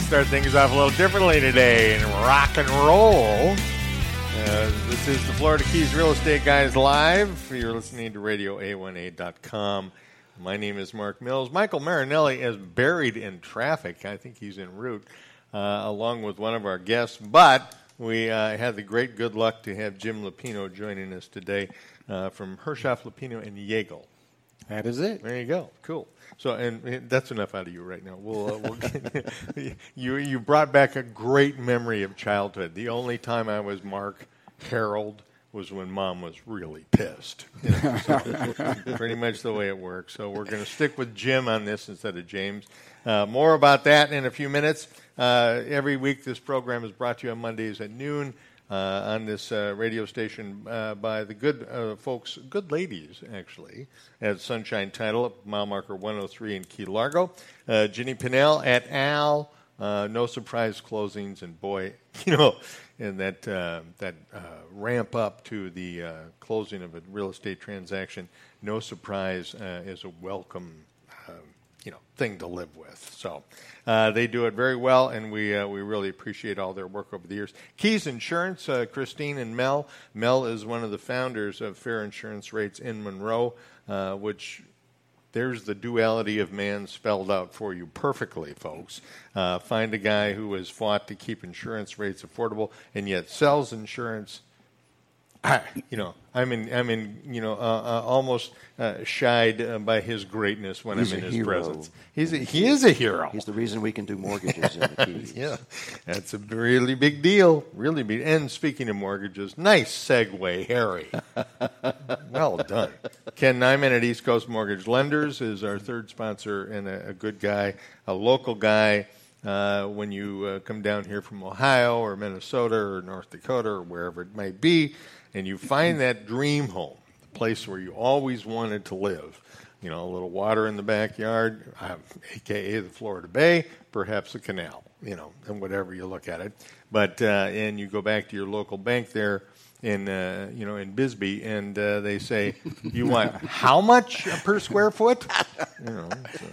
to start things off a little differently today in rock and roll. Uh, this is the Florida Keys Real Estate Guys Live. You're listening to Radio A1A.com. My name is Mark Mills. Michael Marinelli is buried in traffic. I think he's en route, uh, along with one of our guests. But we uh, had the great good luck to have Jim Lupino joining us today uh, from Hershoff, Lupino, and Yagel. That is it. There you go. Cool. So, and that's enough out of you right now. We'll, uh, we'll you you brought back a great memory of childhood. The only time I was Mark Harold was when mom was really pissed. So pretty much the way it works. So we're going to stick with Jim on this instead of James. Uh, more about that in a few minutes. Uh, every week, this program is brought to you on Mondays at noon. Uh, on this uh, radio station uh, by the good uh, folks, good ladies, actually, at Sunshine Title, mile marker 103 in Key Largo. Uh, Ginny Pinnell at Al, uh, no surprise closings, and boy, you know, and that that ramp up to the closing of a real estate transaction, no surprise is a welcome you know thing to live with. So uh, they do it very well, and we uh, we really appreciate all their work over the years. Keys Insurance, uh, Christine and Mel. Mel is one of the founders of Fair Insurance Rates in Monroe, uh, which. There's the duality of man spelled out for you perfectly, folks. Uh, find a guy who has fought to keep insurance rates affordable and yet sells insurance I, you know, I'm in, I'm in, you know, uh, uh, almost uh, shied uh, by his greatness when He's I'm in his hero. presence. He's a, he is a hero. He's the reason we can do mortgages in the Keys. yeah, that's a really big deal. Really big. And speaking of mortgages, nice segue, Harry. well done. Ken Nyman at East Coast Mortgage Lenders is our third sponsor and a, a good guy, a local guy. Uh, when you uh, come down here from Ohio or Minnesota or North Dakota or wherever it might be, and you find that dream home, the place where you always wanted to live. You know, a little water in the backyard, aka the Florida Bay, perhaps a canal. You know, and whatever you look at it. But uh, and you go back to your local bank there in uh, you know in Bisbee, and uh, they say, "You want how much per square foot?" You know. So.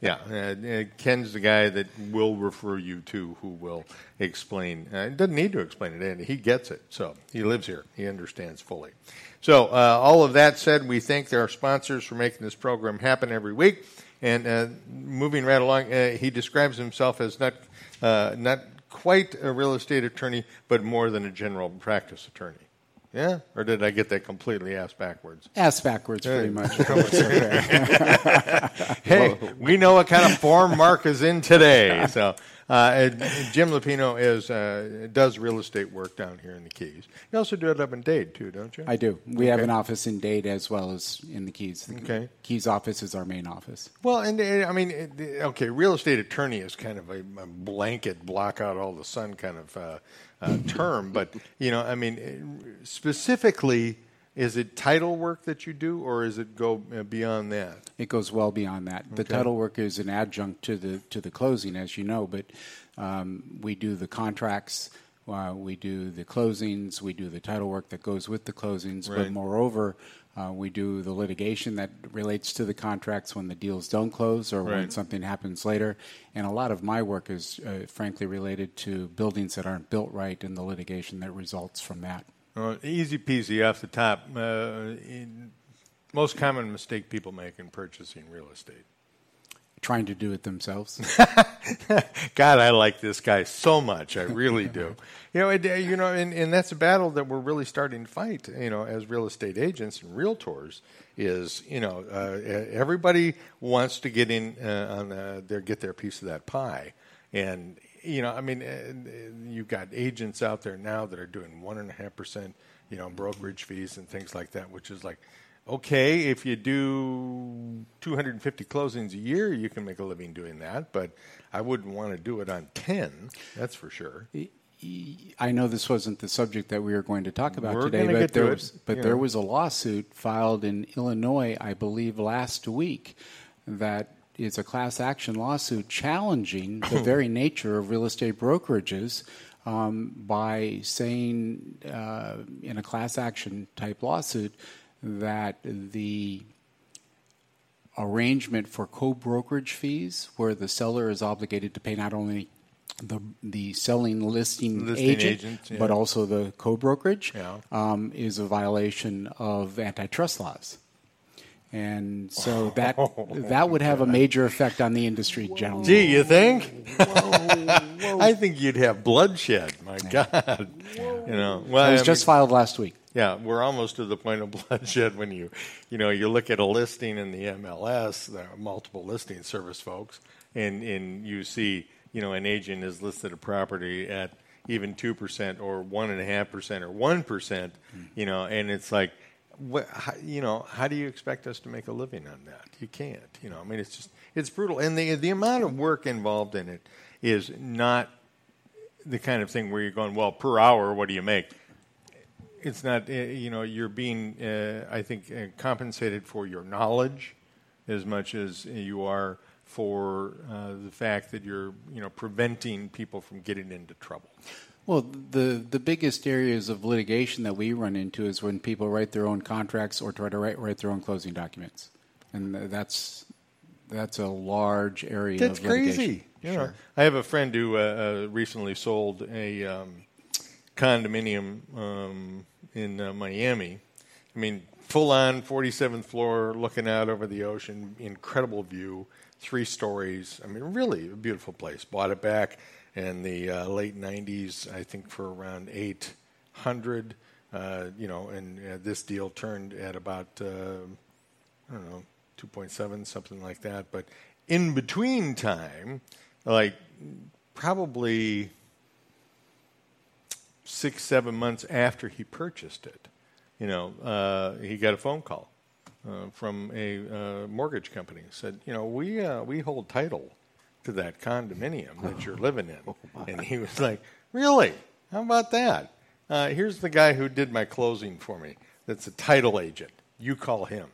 Yeah, uh, uh, Ken's the guy that will refer you to who will explain. Uh, doesn't need to explain it, and he gets it. So he lives here. He understands fully. So uh, all of that said, we thank our sponsors for making this program happen every week. And uh, moving right along, uh, he describes himself as not not quite a real estate attorney, but more than a general practice attorney. Yeah, or did I get that completely ass backwards? Ass backwards, pretty much. hey, we know what kind of form Mark is in today. So, uh, Jim Lupino is uh, does real estate work down here in the Keys. You also do it up in Dade too, don't you? I do. We have an office in Dade as well as in the Keys. The Okay. Keys office is our main office. Well, and uh, I mean, uh, okay, real estate attorney is kind of a, a blanket, block out all the sun kind of uh, term, but you know, I mean, uh, specifically, is it title work that you do, or is it go uh, beyond that? It goes well beyond that. The title work is an adjunct to the to the closing, as you know. But um, we do the contracts, uh, we do the closings, we do the title work that goes with the closings. Right. But moreover, uh, we do the litigation that relates to the contracts when the deals don't close or when something happens later. And a lot of my work is, uh, frankly, related to buildings that aren't built right and the litigation that results from that. Well, easy peasy off the top. Uh, most common mistake people make in purchasing real estate. Trying to do it themselves. God, I like this guy so much. I really do. You know, it, you know, and, and that's a battle that we're really starting to fight. You know, as real estate agents and realtors, is you know, uh, everybody wants to get in uh, on uh, their get their piece of that pie, and you know, I mean, uh, you've got agents out there now that are doing one and a half percent, you know, brokerage fees and things like that, which is like. Okay, if you do 250 closings a year, you can make a living doing that, but I wouldn't want to do it on 10, that's for sure. I know this wasn't the subject that we were going to talk about We're today, but to there it, was but there was a lawsuit filed in Illinois, I believe, last week that is a class action lawsuit challenging the very nature of real estate brokerages um, by saying uh, in a class action type lawsuit that the arrangement for co-brokerage fees where the seller is obligated to pay not only the the selling listing, Listing agent, agent, yeah. but also the co-brokerage, Yeah. um, is a violation of antitrust laws. And so that that would have a major effect on the industry generally. Gee, you think? I think you'd have bloodshed. My God, you know. Well, It was I just filed last week. Yeah, we're almost to the point of bloodshed when you, you know, you look at a listing in the MLS, the multiple listing service folks, and and you see, you know, an agent has listed a property at even two percent or one and a half percent or one percent, mm-hmm. you know, and it's like, what, how, you know, how do you expect us to make a living on that? You can't, you know. I mean, it's just it's brutal, and the the amount of work involved in it is not the kind of thing where you're going, well, per hour, what do you make? It's not uh, you know you're being uh, I think uh, compensated for your knowledge as much as you are for uh, the fact that you're you know preventing people from getting into trouble. Well, the the biggest areas of litigation that we run into is when people write their own contracts or try to write, write their own closing documents, and that's that's a large area That's of litigation. crazy. You know, I have a friend who uh, uh, recently sold a um, condominium um, in uh, Miami. I mean, full on 47th floor, looking out over the ocean, incredible view, three stories. I mean, really a beautiful place. Bought it back in the uh, late 90s, I think, for around 800. Uh, you know, and uh, this deal turned at about uh, I don't know, 2.7, something like that. But in between time, like probably six, seven months after he purchased it, you know, uh, he got a phone call uh, from a uh, mortgage company. Said, you know, we uh, we hold title to that condominium that you're living in, and he was like, really? How about that? Uh, here's the guy who did my closing for me. That's a title agent. You call him.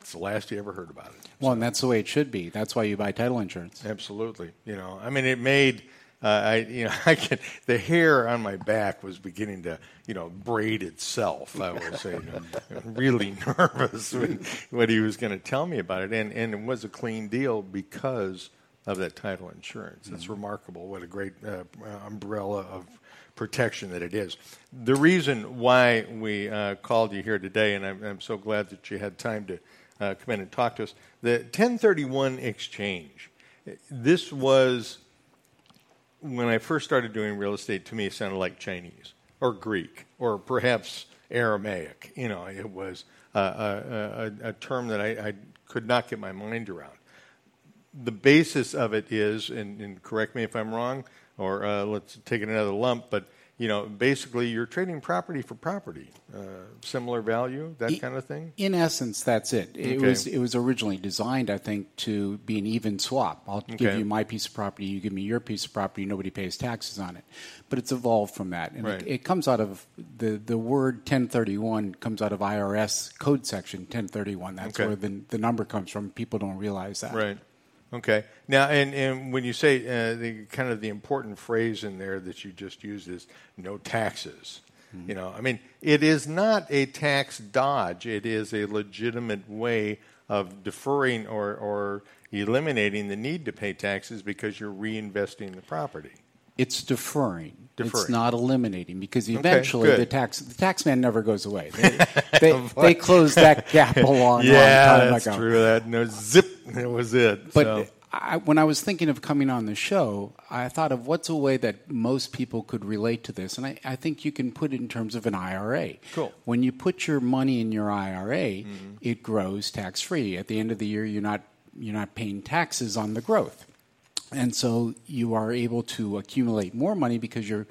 It's the last you ever heard about it. Well, and that's the way it should be. That's why you buy title insurance. Absolutely. You know, I mean, it made uh, I you know I could the hair on my back was beginning to you know braid itself. I was know, really nervous when what he was going to tell me about it, and and it was a clean deal because of that title insurance. It's remarkable what a great uh, umbrella of protection that it is. The reason why we uh, called you here today, and I'm, I'm so glad that you had time to uh, come in and talk to us, the 1031 exchange. This was when I first started doing real estate. To me, it sounded like Chinese or Greek or perhaps Aramaic. You know, it was a, a, a, a term that I, I could not get my mind around the basis of it is, and, and correct me if I'm wrong, or uh, let's take it another lump, but you know, basically you're trading property for property, uh, similar value, that kind of thing. In essence, that's it. It Okay. was it was originally designed, I think, to be an even swap. I'll give you my piece of property, you give me your piece of property. Nobody pays taxes on it, but it's evolved from that, and Right. it, it comes out of the the word 1031 comes out of IRS code section 1031. That's Okay. where the the number comes from. People don't realize that. Right. Okay. Now, and, and when you say uh, the kind of the important phrase in there that you just used is no taxes. You know, I mean, it is not a tax dodge. It is a legitimate way of deferring or, or eliminating the need to pay taxes because you're reinvesting the property. It's deferring. It's not eliminating because eventually good. the tax the tax man never goes away. They they, they closed that gap a long, long yeah, time that's ago. true. That no zip. That was it. But So- I, when I was thinking of coming on the show, I thought of what's a way that most people could relate to this, and I, I think you can put it in terms of an IRA. Cool. When you put your money in your IRA, Mm-hmm. it grows tax free. At the end of the year, you're not you're not paying taxes on the growth, and so you are able to accumulate more money because you're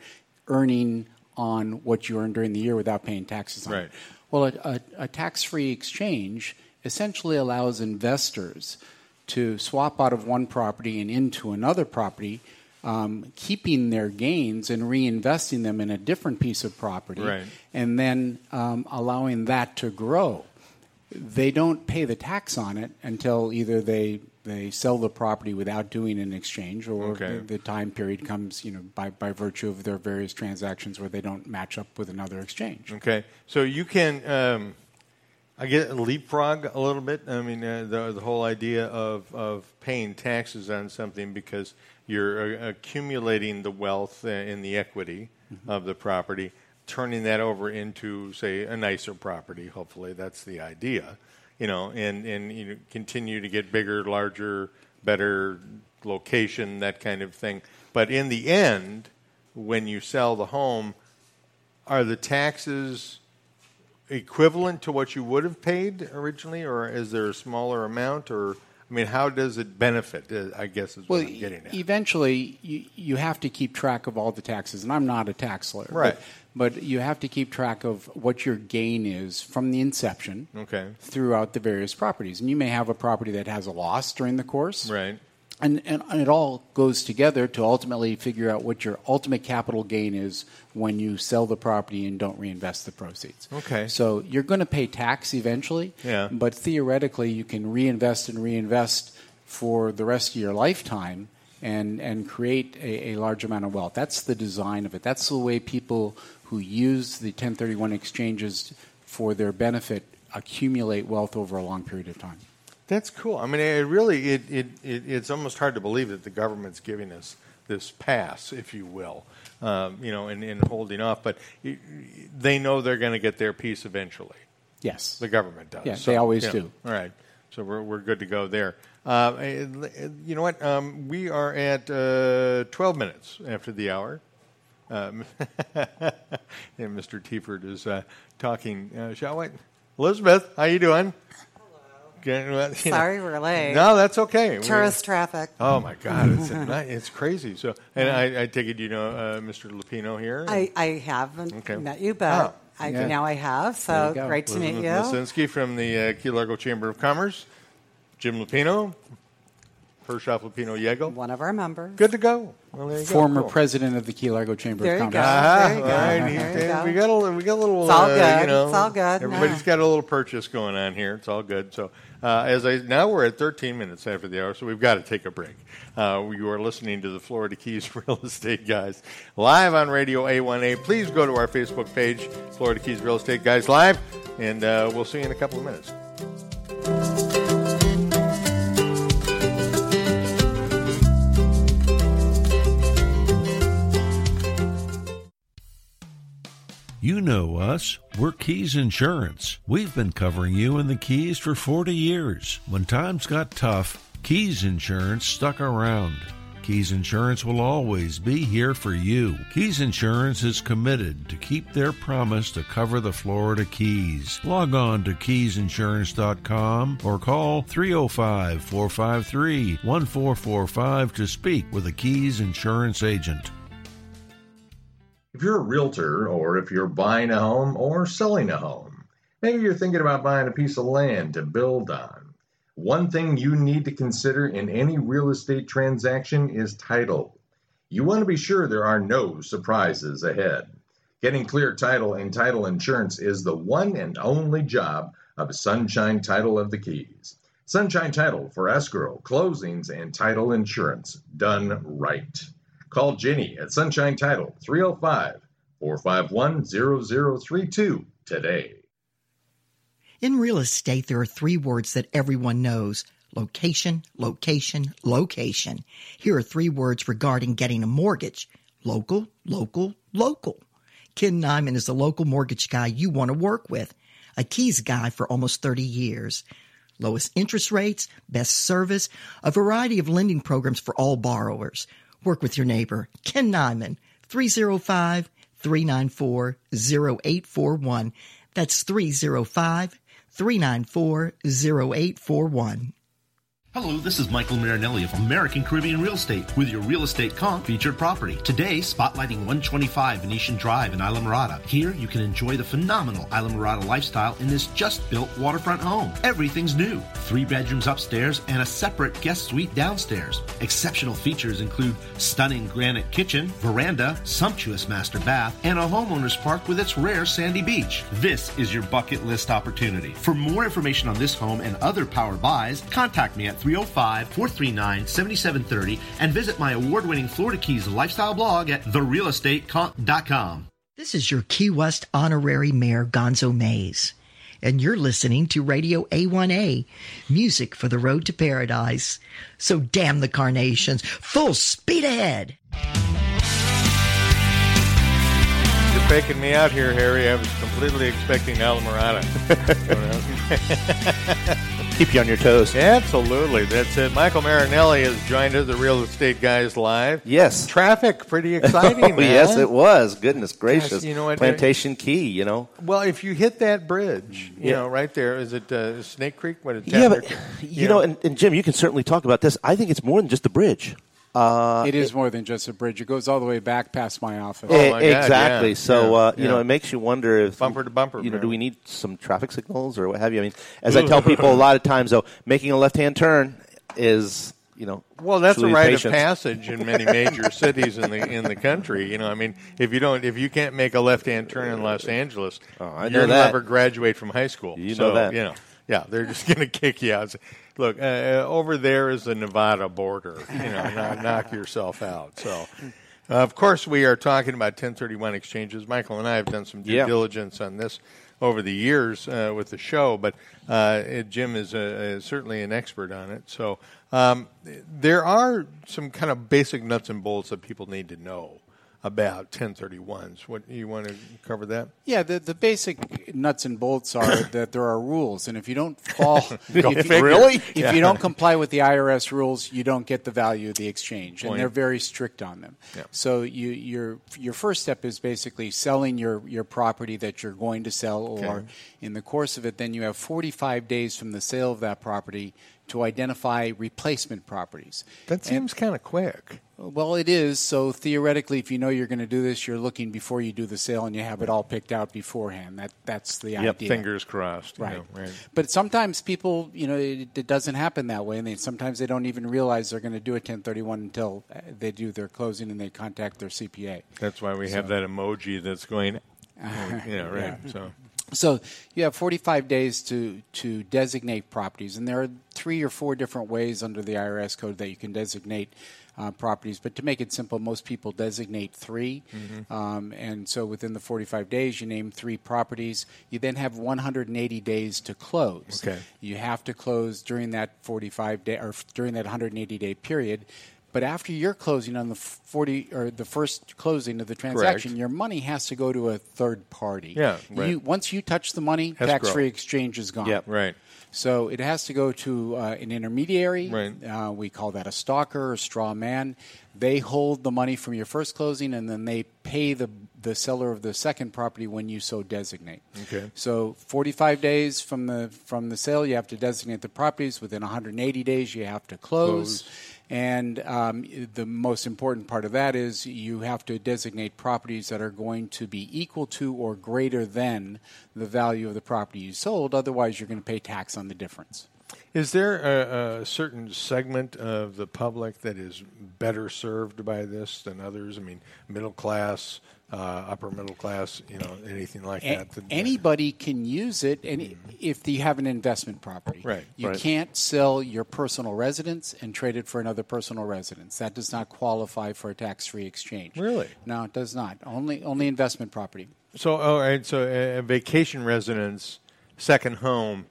earning on what you earn during the year without paying taxes on Right. it. Well, a, a, a tax free exchange essentially allows investors to swap out of one property and into another property, um, keeping their gains and reinvesting them in a different piece of property, Right. and then um, allowing that to grow. They don't pay the tax on it until either they they sell the property without doing an exchange, or Okay. the, the time period comes, you know, by, by virtue of their various transactions where they don't match up with another exchange. Okay, so you can. Um, I get leapfrog a little bit. I mean, uh, the the whole idea of of paying taxes on something because you're uh, accumulating the wealth uh, in the equity mm-hmm. of the property, turning that over into say a nicer property. Hopefully, that's the idea. You know, and and you know, continue to get bigger, larger, better location, that kind of thing. But in the end, when you sell the home, are the taxes equivalent to what you would have paid originally, or is there a smaller amount, or I mean, how does it benefit? Uh, I guess is well, what I'm getting at. Eventually, you, you have to keep track of all the taxes, and I'm not a tax lawyer, right? But, you have to keep track of what your gain is from the inception, okay, throughout the various properties, and you may have a property that has a loss during the course, right? And, and, and, it all goes together to ultimately figure out what your ultimate capital gain is when you sell the property and don't reinvest the proceeds. Okay. So you're going to pay tax eventually, yeah. but theoretically you can reinvest and reinvest for the rest of your lifetime and, and create a, a large amount of wealth. That's the design of it. That's the way people who use the 1031 exchanges for their benefit accumulate wealth over a long period of time. That's cool. I mean, it really it, it, it, it's almost hard to believe that the government's giving us this pass, if you will, um, you know, in, in holding off. But they know they're going to get their piece eventually. Yes, the government does. Yeah, so, they always do. All right, so we're we're good to go there. Uh, you know what? Um, we are at uh, 12 minutes after the hour. Um, and Mr. Tiefert is uh, talking. Uh, shall we? Elizabeth, how you doing? Hello. Sorry, we're late. No, that's okay. Tourist we're, traffic. Oh my God, it's, it's crazy. So, and I, I take it you know uh, Mr. Lupino here. I, I haven't okay. met you, but oh, I, yeah. now I have. So great to meet you. Lisinski from the uh, Key Largo Chamber of Commerce. Jim Lupino, Hershoff Lupino Yagel. One of our members. Good to go. Well, Former go. cool. president of the Key Largo Chamber there of Commerce. Uh-huh. There you go. Right. Go. We got a little. We got a little. It's all uh, good. You know, it's all good. Everybody's no. got a little purchase going on here. It's all good. So uh, as I now we're at 13 minutes after the hour, so we've got to take a break. Uh, you are listening to the Florida Keys Real Estate Guys live on Radio A1A. Please go to our Facebook page, Florida Keys Real Estate Guys Live, and uh, we'll see you in a couple of minutes. You know us. We're Keys Insurance. We've been covering you in the Keys for 40 years. When times got tough, Keys Insurance stuck around. Keys Insurance will always be here for you. Keys Insurance is committed to keep their promise to cover the Florida Keys. Log on to keysinsurance.com or call 305 453 1445 to speak with a Keys Insurance agent. If you're a realtor, or if you're buying a home or selling a home, maybe you're thinking about buying a piece of land to build on. One thing you need to consider in any real estate transaction is title. You want to be sure there are no surprises ahead. Getting clear title and title insurance is the one and only job of Sunshine Title of the Keys. Sunshine Title for escrow, closings, and title insurance done right. Call Jenny at Sunshine Title 305 451 0032 today. In real estate, there are three words that everyone knows location, location, location. Here are three words regarding getting a mortgage local, local, local. Ken Nyman is the local mortgage guy you want to work with, a Keys guy for almost 30 years. Lowest interest rates, best service, a variety of lending programs for all borrowers. Work with your neighbor. Ken Nyman, 305 394 0841. That's 305 394 0841. Hello, this is Michael Marinelli of American Caribbean Real Estate with your real estate conch featured property. Today, spotlighting 125 Venetian Drive in Islamorada. Here, you can enjoy the phenomenal Islamorada lifestyle in this just built waterfront home. Everything's new. Three bedrooms upstairs and a separate guest suite downstairs. Exceptional features include stunning granite kitchen, veranda, sumptuous master bath, and a homeowner's park with its rare sandy beach. This is your bucket list opportunity. For more information on this home and other power buys, contact me at 305 439 7730 and visit my award winning Florida Keys lifestyle blog at therealestateconch.com. This is your Key West honorary mayor, Gonzo Mays. and you're listening to Radio A1A, music for the road to paradise. So damn the carnations, full speed ahead. You're faking me out here, Harry. I was completely expecting Alamorada. Keep you on your toes. Absolutely. That's it. Michael Marinelli has joined us, the Real Estate Guys Live. Yes. Traffic, pretty exciting, oh, yes, it was. Goodness gracious. Gosh, you know what, Plantation Key, you know. Well, if you hit that bridge, you Yeah. know, right there, is it uh, Snake Creek? What is Yeah, but, Tapper- you know, and, and Jim, you can certainly talk about this. I think it's more than just the bridge. Uh, it is more than just a bridge. It goes all the way back past my office. Oh, my God, exactly. yeah, So yeah, uh, you know, it makes you wonder if Bumper to bumper, You know, man. do we need some traffic signals or what have you? I mean, as I tell people a lot of times, though, making a left-hand turn is you know. Well, that's a truly rite patience. of passage in many major cities in the in the country. You know, I mean, if you don't, if you can't make a left-hand turn in Los Angeles, Oh, you'll never graduate from high school. You So, know that. You know, yeah, they're just going to kick you out. Look, uh, uh, over there is the Nevada border. You know, knock, knock yourself out. So. Uh, of course, we are talking about 1031 exchanges. Michael and I have done some due Yeah. diligence on this over the years uh, with the show, but uh, it- Jim is, uh is certainly an expert on it. So um, there are some kind of basic nuts and bolts that people need to know about 1031s. What you want to cover that? Yeah, the, the basic nuts and bolts are that there are rules, and if you don't fall, if, you, Really? if Yeah. you don't comply with the IRS rules, you don't get the value of the exchange, and they're very strict on them. Yeah. So you, your your first step is basically selling your, your property that you're going to sell, or Okay. in the course of it, then you have 45 days from the sale of that property to identify replacement properties. That seems kind of quick. Well, it is. So theoretically, if you know you're going to do this, you're looking before you do the sale, and you have it all picked out beforehand. That that's the idea. Yep, idea. fingers crossed. you Right. know, right. But sometimes people, you know, it, it doesn't happen that way, and they, sometimes they don't even realize they're going to do a 1031 until uh, they do their closing and they contact their CPA. That's why we have that emoji that's going. You know, right? So So you have 45 days to, to designate properties, and there are three or four different ways under the IRS code that you can designate uh, properties. But to make it simple, most people designate 3 um, and so within the 45 days, you name three properties. You then have 180 days to close. Okay. You have to close during that 45 day or during that 180 day period. But after you're closing on the 40 or the first closing of the transaction, Correct. your money has to go to a third party. Yeah, right. You, once you touch the money, tax-free exchange is gone. Yep. right. So it has to go to uh, an intermediary. Right. Uh, we call that a stalker or straw man. They hold the money from your first closing, and then they pay the the seller of the second property when you so designate. Okay. So 45 days from the from the sale, you have to designate the properties. Within 180 days, you have to close. Close. And um, the most important part of that is you have to designate properties that are going to be equal to or greater than the value of the property you sold. Otherwise, you're going to pay tax on the difference. Is there a, a certain segment of the public that is better served by this than others? I mean, middle class, uh, upper middle class, you know, anything like A- that? anybody can use it, and if you have an investment property, Right, You right. can't sell your personal residence and trade it for another personal residence. That does not qualify for a tax-free exchange. Really? No, it does not. Only only investment property. So, all right. So, a, a vacation residence, second home,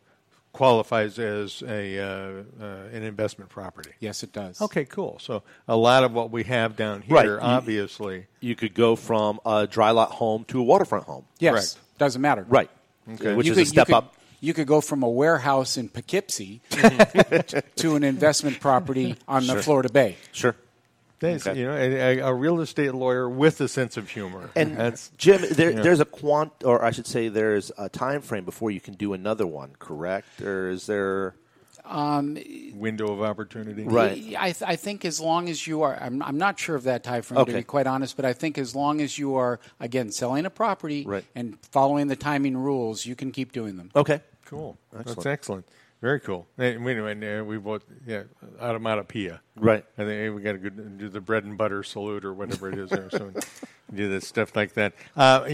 qualifies as a uh, uh, an investment property. Yes, it does. Okay, cool. So, a lot of what we have down here, Right. Obviously, You could go from a dry lot home to a waterfront home. Yes, Correct. doesn't matter. Right. Okay. Which You is could- a step you could, up. You could go from a warehouse in Poughkeepsie to an investment property on the Florida Bay. Sure. That's, Okay. you know, a, a real estate lawyer with a sense of humor. And that's Jim, there, yeah. there's a quant, or I should say, there's a time frame before you can do another one, correct? Or is there? Um, window of opportunity. Right. I, I think as long as you are, I'm, I'm not sure of that time frame to be quite honest, but I think as long as you are again selling a property Right. and following the timing rules, you can keep doing them. Okay. Cool. That's Excellent. Very cool. Hey, wait a minute. uh, We both, yeah, automatopoeia. Right. I think hey, we got to do the bread and butter salute or whatever it is there. So, do this stuff like that. Uh,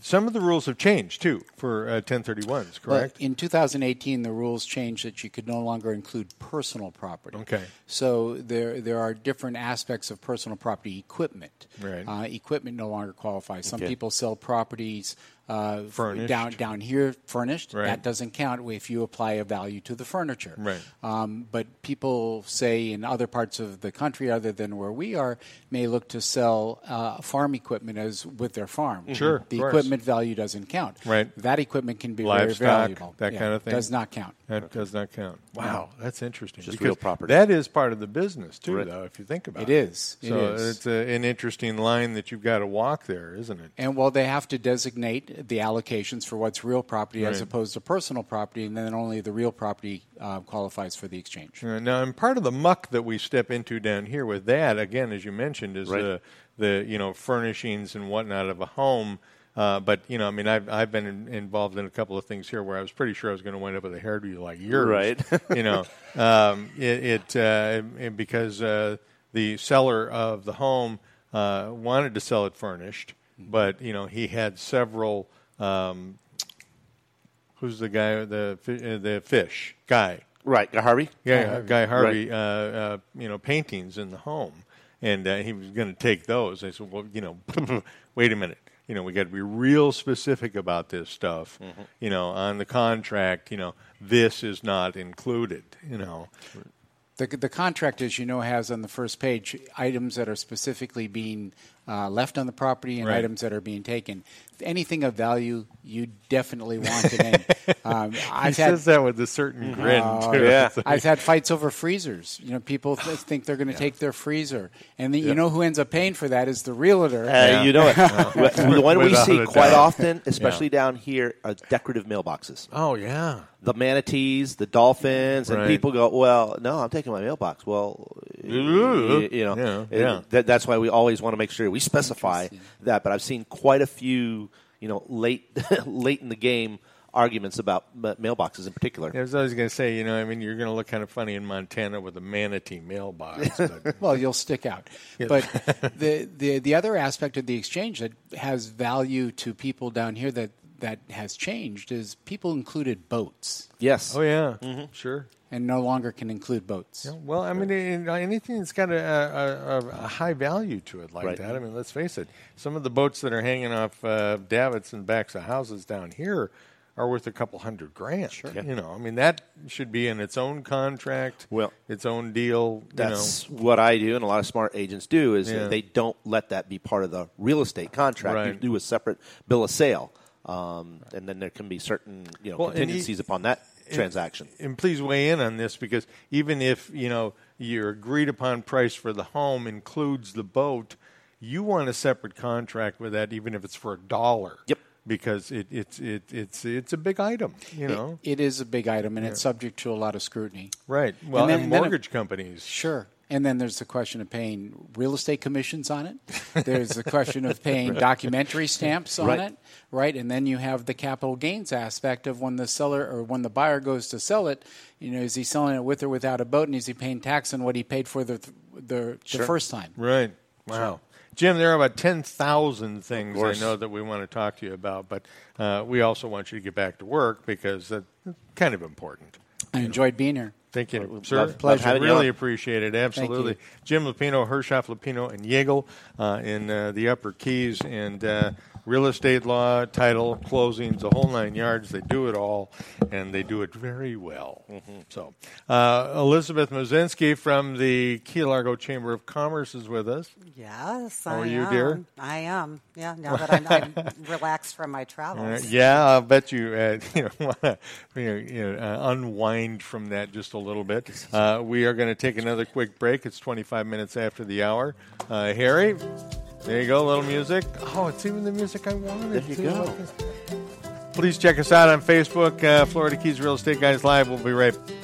some of the rules have changed too for uh, 1031s, correct? in 2018, the rules changed that you could no longer include personal property. Okay. So there there are different aspects of personal property equipment. Right. Uh, equipment no longer qualifies. Some people sell properties uh, down down here furnished. Right. That doesn't count if you apply a value to the furniture. Right. Um, but people say in other parts of the country, other than where we are, may look to sell uh, farm equipment as with their farm. Sure, The course. equipment value doesn't count. Right. That equipment can be Livestock, very valuable. that Yeah, kind of thing? Does not count. That does not count. Wow, that's interesting. Just real property. That is part of the business too, Right. though. If you think about It it, is. It So is. it's a, an interesting line that you've got to walk there, isn't it? And well, they have to designate the allocations for what's real property as opposed to personal property, and then only the real property uh, qualifies for the exchange. Uh, now, and part of the muck that we step into down here with that, again, as you mentioned, is Right. the the you know furnishings and whatnot of a home. Uh, but you know, I mean, I've I've been in, involved in a couple of things here where I was pretty sure I was going to wind up with a hairdo like yours, Right. you know, um, it, it, uh, it because uh, the seller of the home uh, wanted to sell it furnished, but you know he had several. Um, who's the guy? The uh, the fish guy. Right, Guy Harvey. Yeah, Guy Harvey, Right. uh, uh, you know, paintings in the home, and uh, he was going to take those. I said, well, you know, wait a minute. You know, we got to be real specific about this stuff. Mm-hmm. You know, on the contract, you know, this is not included. You know, The, the contract, as you know, has on the first page items that are specifically being uh, left on the property and Right. items that are being taken. Anything of value, you definitely want it in. Um, he I've had says that with a certain grin Oh, too. yeah. I've had fights over freezers. You know, people th- think they're going to take their freezer, and then you know who ends up paying for that is the realtor. Uh, You know it. the one we Without see quite doubt. often, especially down here, are decorative mailboxes. oh yeah, The manatees, the dolphins, and people go, "Well, no, I'm taking my mailbox." Well, you, you know, Yeah, yeah. That, that's why we always want to make sure we specify that. But I've seen quite a few, you know, late late in the game arguments about mailboxes in particular. Yeah, I was always going to say, you know, I mean, you're going to look kind of funny in Montana with a manatee mailbox. But well, you'll stick out. But the, the the other aspect of the exchange that has value to people down here that that has changed is people included boats Yes. oh yeah, Mm-hmm. sure. and no longer can include boats. Yeah, well, I mean, in- anything that's got a, a, a, a high value to it like Right. that. I mean, let's face it. Some of the boats that are hanging off uh, davits and backs of houses down here are worth a couple hundred grand. Sure. You know, I mean, that should be in its own contract, Well, its own deal. That's what I do, and a lot of smart agents do. Is Yeah. they don't let that be part of the real estate contract. You do a separate bill of sale, um, and then there can be certain you know Well, and he- contingencies upon that transaction. and please weigh in on this because even if you know your agreed upon price for the home includes the boat, you want a separate contract with that, even if it's for a dollar. Yep. Because it, it's it, it's it's a big item, you know. It is a big item, and it's subject to a lot of scrutiny. right. Well, and, then- and then it- mortgage companies. Sure. And then there's the question of paying real estate commissions on it. There's the question of paying documentary stamps on Right. it, right? And then you have the capital gains aspect of when the seller or when the buyer goes to sell it. You know, is he selling it with or without a boat, and is he paying tax on what he paid for the the, the first time? Right. Wow. Jim, there are about 10,000 things I know that we want to talk to you about, but uh, we also want you to get back to work because that's kind of important. I enjoyed being here. Thank you, Love- sir. Pleasure. Really on. appreciate it. Absolutely. Jim Lupino, Hershoff Lupino, and Yagel uh, in uh, the Upper Keys and uh, real estate law, title, closings, the whole nine yards. They do it all, and they do it very well. Mm-hmm. So, uh, Elizabeth Mozinski from the Key Largo Chamber of Commerce is with us. Yes, How I are you, am. dear? I am. Yeah, now that I'm, I'm relaxed from my Uh, travels. yeah, I'll bet you, uh, you know, want to you know, uh, unwind from that just a little bit. Uh, we are going to take another quick break. It's 25 minutes after the hour. Uh, Harry, there you go, a little music. Oh, it's even the music I wanted. There you too. go. Please check us out on Facebook, uh, Florida Keys Real Estate Guys Live. We'll be right Hello,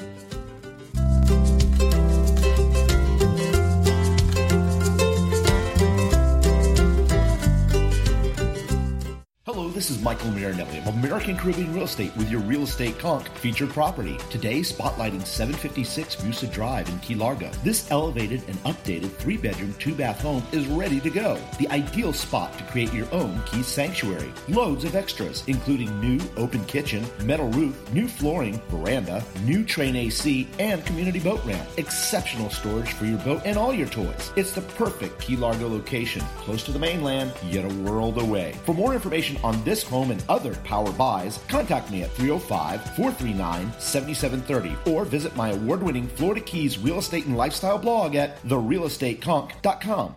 this is Michael Marinelli of American Caribbean Real Estate with your real estate conch featured property. Today, spotlighting 756 Busa Drive in Key Largo. This elevated and updated three bedroom, two bath home is ready to go. The ideal spot to create your own Key Sanctuary. Loads of extras, including new open kitchen, metal roof, new flooring, veranda, new Trane AC, and community boat ramp. Exceptional storage for your boat and all your toys. It's the perfect Key Largo location, close to the mainland, yet a world away. For more information on this home and other power buys, contact me at 305 439 7730 or visit my award winning Florida Keys real estate and lifestyle blog at therealestateconch.com.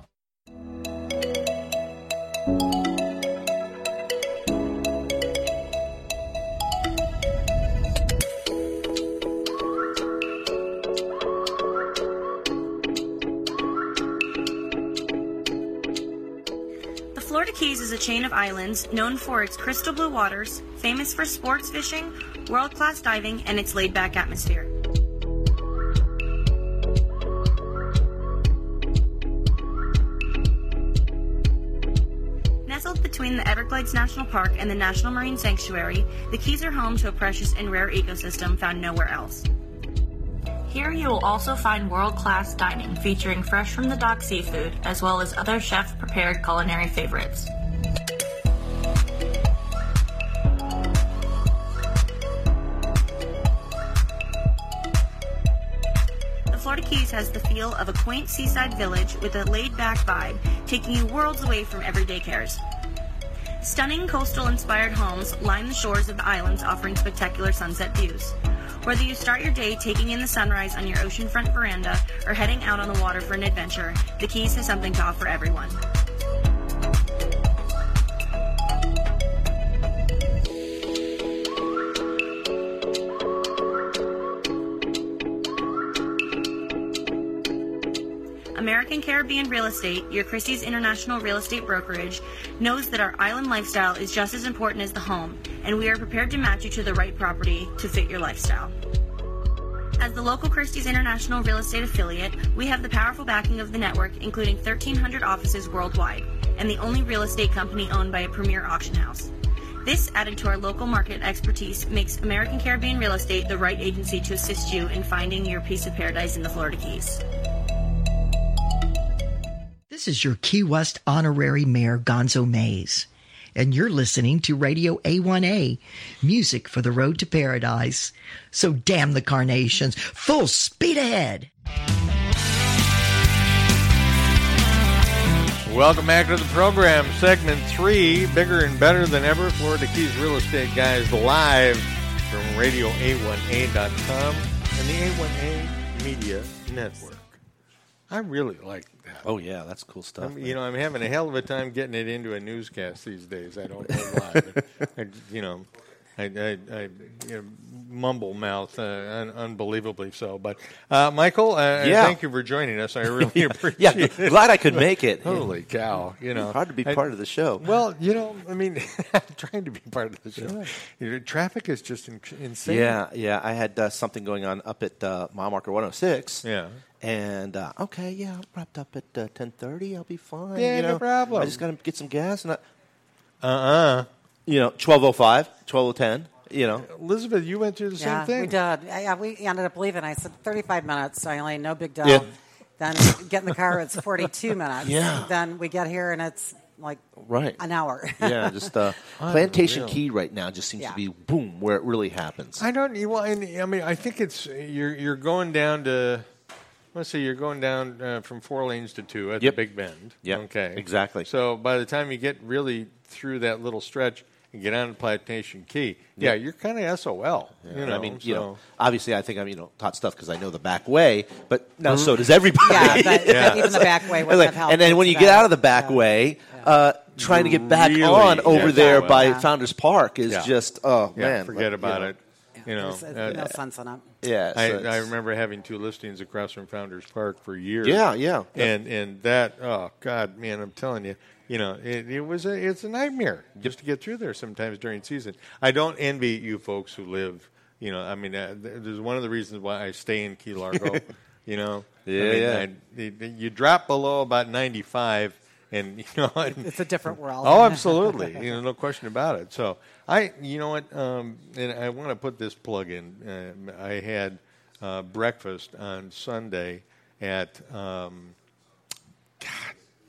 is a chain of islands known for its crystal blue waters, famous for sports fishing, world class diving, and its laid back atmosphere. Nestled between the Everglades National Park and the National Marine Sanctuary, the Keys are home to a precious and rare ecosystem found nowhere else. Here you will also find world-class dining featuring fresh from the dock seafood as well as other chef-prepared culinary favorites. Florida Keys has the feel of a quaint seaside village with a laid-back vibe, taking you worlds away from everyday cares. Stunning coastal inspired homes line the shores of the islands offering spectacular sunset views. Whether you start your day taking in the sunrise on your oceanfront veranda or heading out on the water for an adventure, the Keys has something to offer everyone. American Caribbean Real Estate, your Christie's International Real Estate Brokerage, knows that our island lifestyle is just as important as the home, and we are prepared to match you to the right property to fit your lifestyle. As the local Christie's International Real Estate affiliate, we have the powerful backing of the network, including 1,300 offices worldwide, and the only real estate company owned by a premier auction house. This, added to our local market expertise, makes American Caribbean Real Estate the right agency to assist you in finding your piece of paradise in the Florida Keys. This is your Key West honorary mayor, Gonzo Mays, and you're listening to Radio A1A, music for the road to paradise. So damn the carnations, full speed ahead. Welcome back to the program, segment three, bigger and better than ever. Florida Keys Real Estate Guys live from RadioA1A.com and the A1A Media Network. I really like. Oh yeah, that's cool stuff. You know, I'm having a hell of a time getting it into a newscast these days. I don't know why, but I, you know, I, I, I you know, mumble mouth, uh, un- unbelievably so. But uh, Michael, uh, Yeah. thank you for joining us. I really appreciate yeah, it. glad I could make it. Holy cow! You know, Hard to be I- part of the show. Well, you know, I mean, I'm trying to be part of the show. You know, traffic is just in- insane. Yeah, yeah. I had uh, something going on up at uh, mile marker 106. Yeah. And uh, okay, yeah, I'm wrapped up at uh, 10:30. I'll be fine. Yeah, you no problem. I just got to get some gas, and I, Uh-uh. you know, 12:05, 12:10. You know, Elizabeth, you went through the yeah, same thing. we did. Yeah, we ended up leaving. I said 35 minutes, so I only no big deal. Yeah. Then get in the car, it's 42 minutes. Yeah. Then we get here, and it's like right? an hour. yeah, just uh, Plantation Unreal. Key right now just seems Yeah. to be boom where it really happens. I don't. Well, and, I mean, I think it's you're you're going down to. Let's see, you're going down uh, from four lanes to two at Yep. the Big Bend. Yep, Okay. exactly. So by the time you get really through that little stretch and get on to Plantation Key, yeah, Yep. you're kind of SOL. You know, I mean, you so- know, obviously, I think I'm you know taught stuff because I know the back way, but now so does everybody. Yeah, but Yeah. even the back way And, wouldn't like- have helped. and then when you get out of the back Yeah. way, uh, trying to get back Really on over get there by Yeah. Founders Park is Yeah. just oh Yeah, man, forget like, about you know, it. You know, There's, uh, no sense in it. Yeah, so I, it's- I remember having two listings across from Founders Park for years. Yeah, yeah. and and that oh god, man, I'm telling you, you know, it, it was a it's a nightmare just to get through there sometimes during season. I don't envy you folks who live. You know, I mean, uh, there's one of the reasons why I stay in Key Largo. you know, Yeah, I mean, yeah. I- y- you drop below about 95, and you know, it's a different world. oh, absolutely, you know, no question about it. So I, you know what, um, and I want to put this plug in. Uh, I had uh, breakfast on Sunday at um, God,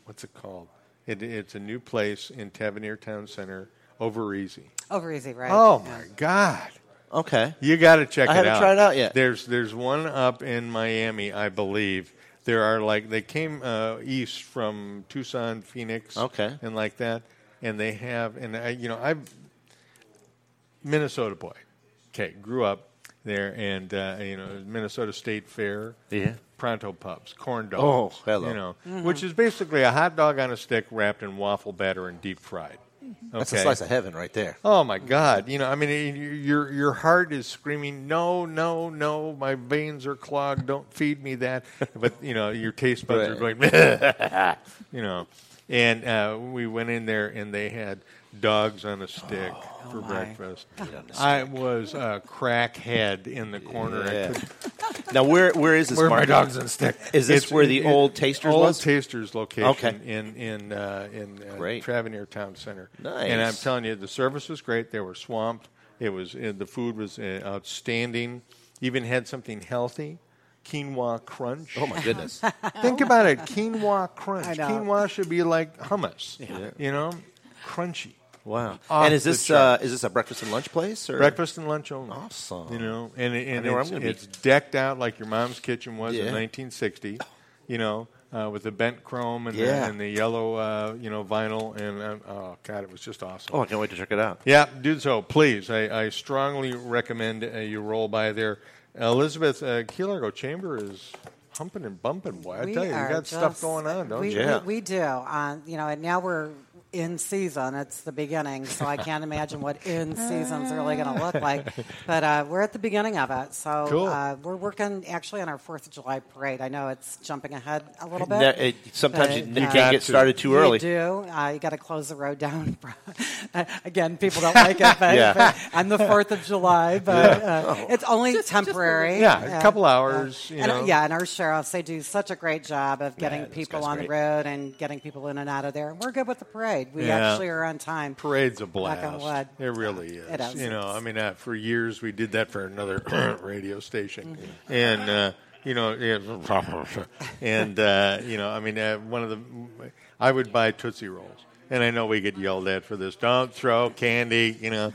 what's it called? It, it's a new place in Tavernier Town Center, over easy. Over easy, right? Oh yeah. my God. Okay. You got to check I it haven't out. tried it out yet. There's there's one up in Miami, I believe. There are like they came uh, east from Tucson, Phoenix, Okay. and like that, and they have and I, you know I've Minnesota boy, okay, grew up there, and uh, you know Minnesota State Fair, Yeah. Pronto Pups, corn dogs, Oh, hello. you know, which is basically a hot dog on a stick wrapped in waffle batter and deep fried. That's a slice of heaven right there. Oh my God! You know, I mean, your your heart is screaming, "No, no, no! My veins are clogged. Don't feed me that." But you know, your taste buds are going, you know. And uh, we went in there, and they had dogs on a stick for Oh, my. breakfast. I was a crackhead in the corner. I Yeah. couldn't- Now, where where is this? Where are my market? dogs on a stick? Is this It's- where the it- old Tasters old was? Tasters location Okay. in in uh, in uh, Great. Tavernier Town Center. Nice. And I'm telling you, the service was great. They were swamped. It was uh, the food was uh, outstanding. Even had something healthy, quinoa crunch. Oh my goodness! Think about it, quinoa crunch. I know. Quinoa should be like hummus. You know, crunchy. Wow. Off and is this uh, is this a breakfast and lunch place or Breakfast and lunch only. Awesome. You know, and, and know it's, I'm gonna be. it's decked out like your mom's kitchen was Yeah. in 1960. You know, uh, with the bent chrome and, Yeah. the, and the yellow, uh, you know, vinyl, and uh, oh god, it was just awesome. Oh, I can't wait to check it out. Yeah, do so, please. I, I strongly recommend uh, you roll by there. Elizabeth uh, Key Largo Chamber is humping and bumping. Boy, I We tell you, you are got stuff going on, don't we, you? Yeah. We, we do. Uh, you know, and now we're in season. It's the beginning, so I can't imagine what in season's really going to look like. But uh, we're at the beginning of it, so Cool. uh, we're working actually on our Fourth of July parade. I know it's jumping ahead a little bit. Ne- it- sometimes but, you, you uh, can't get started too you early. do. Uh, you got to close the road down. Again, people don't like it, but, Yeah. but on the Fourth of July, but uh, it's only temporary. Yeah, a couple Uh, hours, you and, know. yeah, and our sheriffs they do such a great job of getting those people on great. the road and getting people in and out of there. And we're good with the parade. We Yeah. actually are on time. Parade's a blast. on wood. It really is. It is. You know, I mean, uh, for years we did that for another radio station, Mm-hmm. and uh, you know, and uh, you know, I mean, uh, one of the, I would buy Tootsie Rolls, and I know we get yelled at for this. Don't throw candy. You know,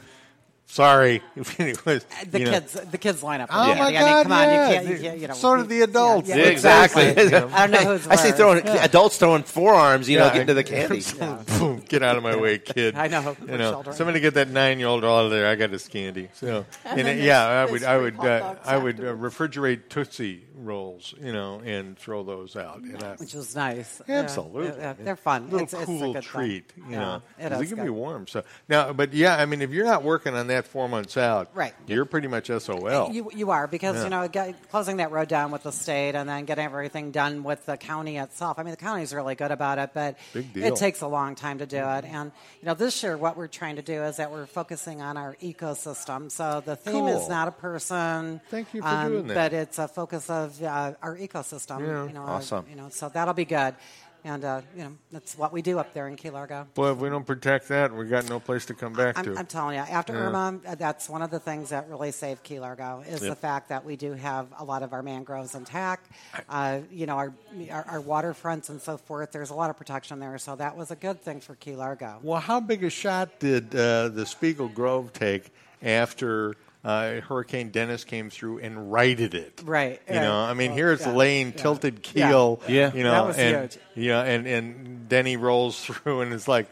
sorry. it was, The you know. kids, the kids line up. for Oh candy. my I mean, God! come on, yeah. you can't. You can't you know, Sort of the adults. Yeah, yeah, Exactly. I don't know who's I say worse. throwing adults throwing forearms, you know, Yeah, getting to the I- candy. Boom, get out of my way, kid. I know, You know, children. somebody get that nine-year-old out of there. I got his candy. So, and, then uh, yeah, I would, I would, uh, I would uh, refrigerate Tootsie rolls, you know, and throw those out. And I, which was nice. Absolutely, yeah, yeah, they're fun. Little it's, it's a cool good treat, you know. it 'cause is they can good. be warm. So now, but yeah, I mean, if you're not working on that four months out, Right. you're pretty much SOL. You, you are because Yeah. you know get, closing that road down with the state and then getting everything done with the county itself. I mean, the county's really good about it, but it takes a long time to do it. And you know, this year what we're trying to do is that we're focusing on our ecosystem. So the theme is not a person. Thank you for um, doing that. But it's a focus of uh, our ecosystem. Yeah. You know, Awesome. you know, so that'll be good. And uh, you know, that's what we do up there in Key Largo. Boy, if we don't protect that, we got no place to come back to. I'm, I'm telling you, after Yeah. Irma, uh, that's one of the things that really saved Key Largo is the fact that we do have a lot of our mangroves intact. Uh, you know, our, our our waterfronts and so forth. There's a lot of protection there, so that was a good thing for Key Largo. Well, how big a shot did uh, the Spiegel Grove take after uh, Hurricane Dennis came through and righted it? Right, You right. know, I mean, Well, here it's yeah, laying yeah. tilted keel. Yeah. You know, That was and, huge. You know, and, and Denny rolls through and it's like,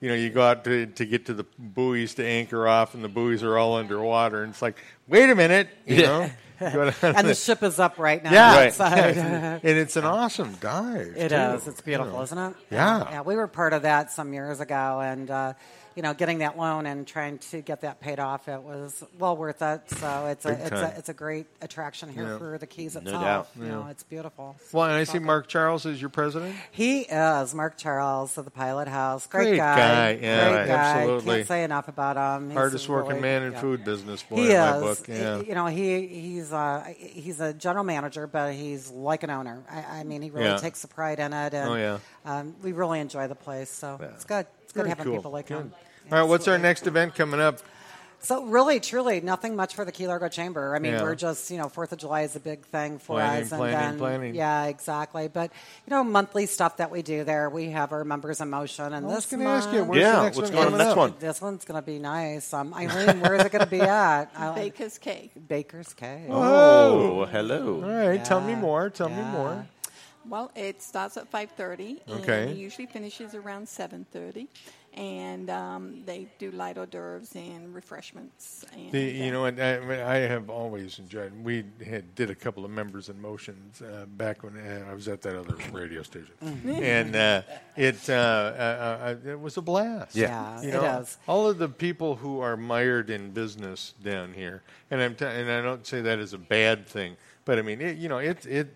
you know, you go out to, to get to the buoys to anchor off, and the buoys are all underwater, and it's like, wait a minute, you know. And the the- ship is up right now. yeah, outside. and it's an awesome dive. It too, is. It's you beautiful, know. isn't it? Yeah. Yeah, we were part of that some years ago, and uh, you know, getting that loan and trying to get that paid off, it was well worth it. So it's a Big it's time. a it's a great attraction here Yeah. for the Keys No itself. doubt. You know, it's beautiful. Well, and I see Mark Charles is your president. He is Mark Charles of the Pilot House. Great, Great guy, yeah, Great guy. absolutely. Can't say enough about him. He's Hardest working really- man in yeah. food business, boy, He in my is. book. Yeah. You know, he he's uh, he's a general manager, but he's like an owner. I, I mean, he really Yeah. takes the pride in it, and Oh, yeah. um, we really enjoy the place. So it's good. It's good Very having cool. people like Good. Him. All right, what's our next event coming up? So really, truly, nothing much for the Key Largo Chamber. I mean, Yeah. we're just you know Fourth of July is a big thing for Planning, us, and planning, then planning. yeah, exactly. But you know, monthly stuff that we do there, we have our members in motion, and I was this gonna ask you, where's Yeah, the next what's one going on next one? This one's going to be nice. Um, Eileen, where is it going to be at? I- Baker's cake. Baker's Cake. Oh, hello. All right, tell me more. Tell me more. Well, it starts at 5.30 and Okay. it usually finishes around 7.30. And um, they do light hors d'oeuvres and refreshments. And, The, you uh, know what? I, I have always enjoyed. We had did a couple of members in motions uh, back when uh, I was at that other radio station, and uh, it uh, uh, uh, it was a blast. Yeah, you it know, is. all of the people who are mired in business down here, and I'm t- and I don't say that as a bad thing, but I mean, it, you know, it it.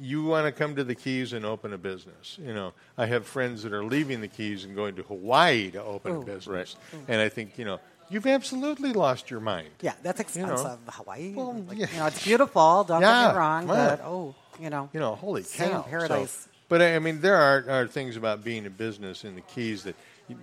You want to come to the Keys and open a business. You know, I have friends that are leaving the Keys and going to Hawaii to open a Ooh. business, and I think you know. You've absolutely lost your mind. Yeah, that's You know. expensive. Hawaii. Well, like, yeah. You know, it's beautiful. Don't Yeah, get me wrong, come on. but oh, you know, You know, holy Stay in cow! paradise. So- but I mean, there are, are things about being a business in the Keys that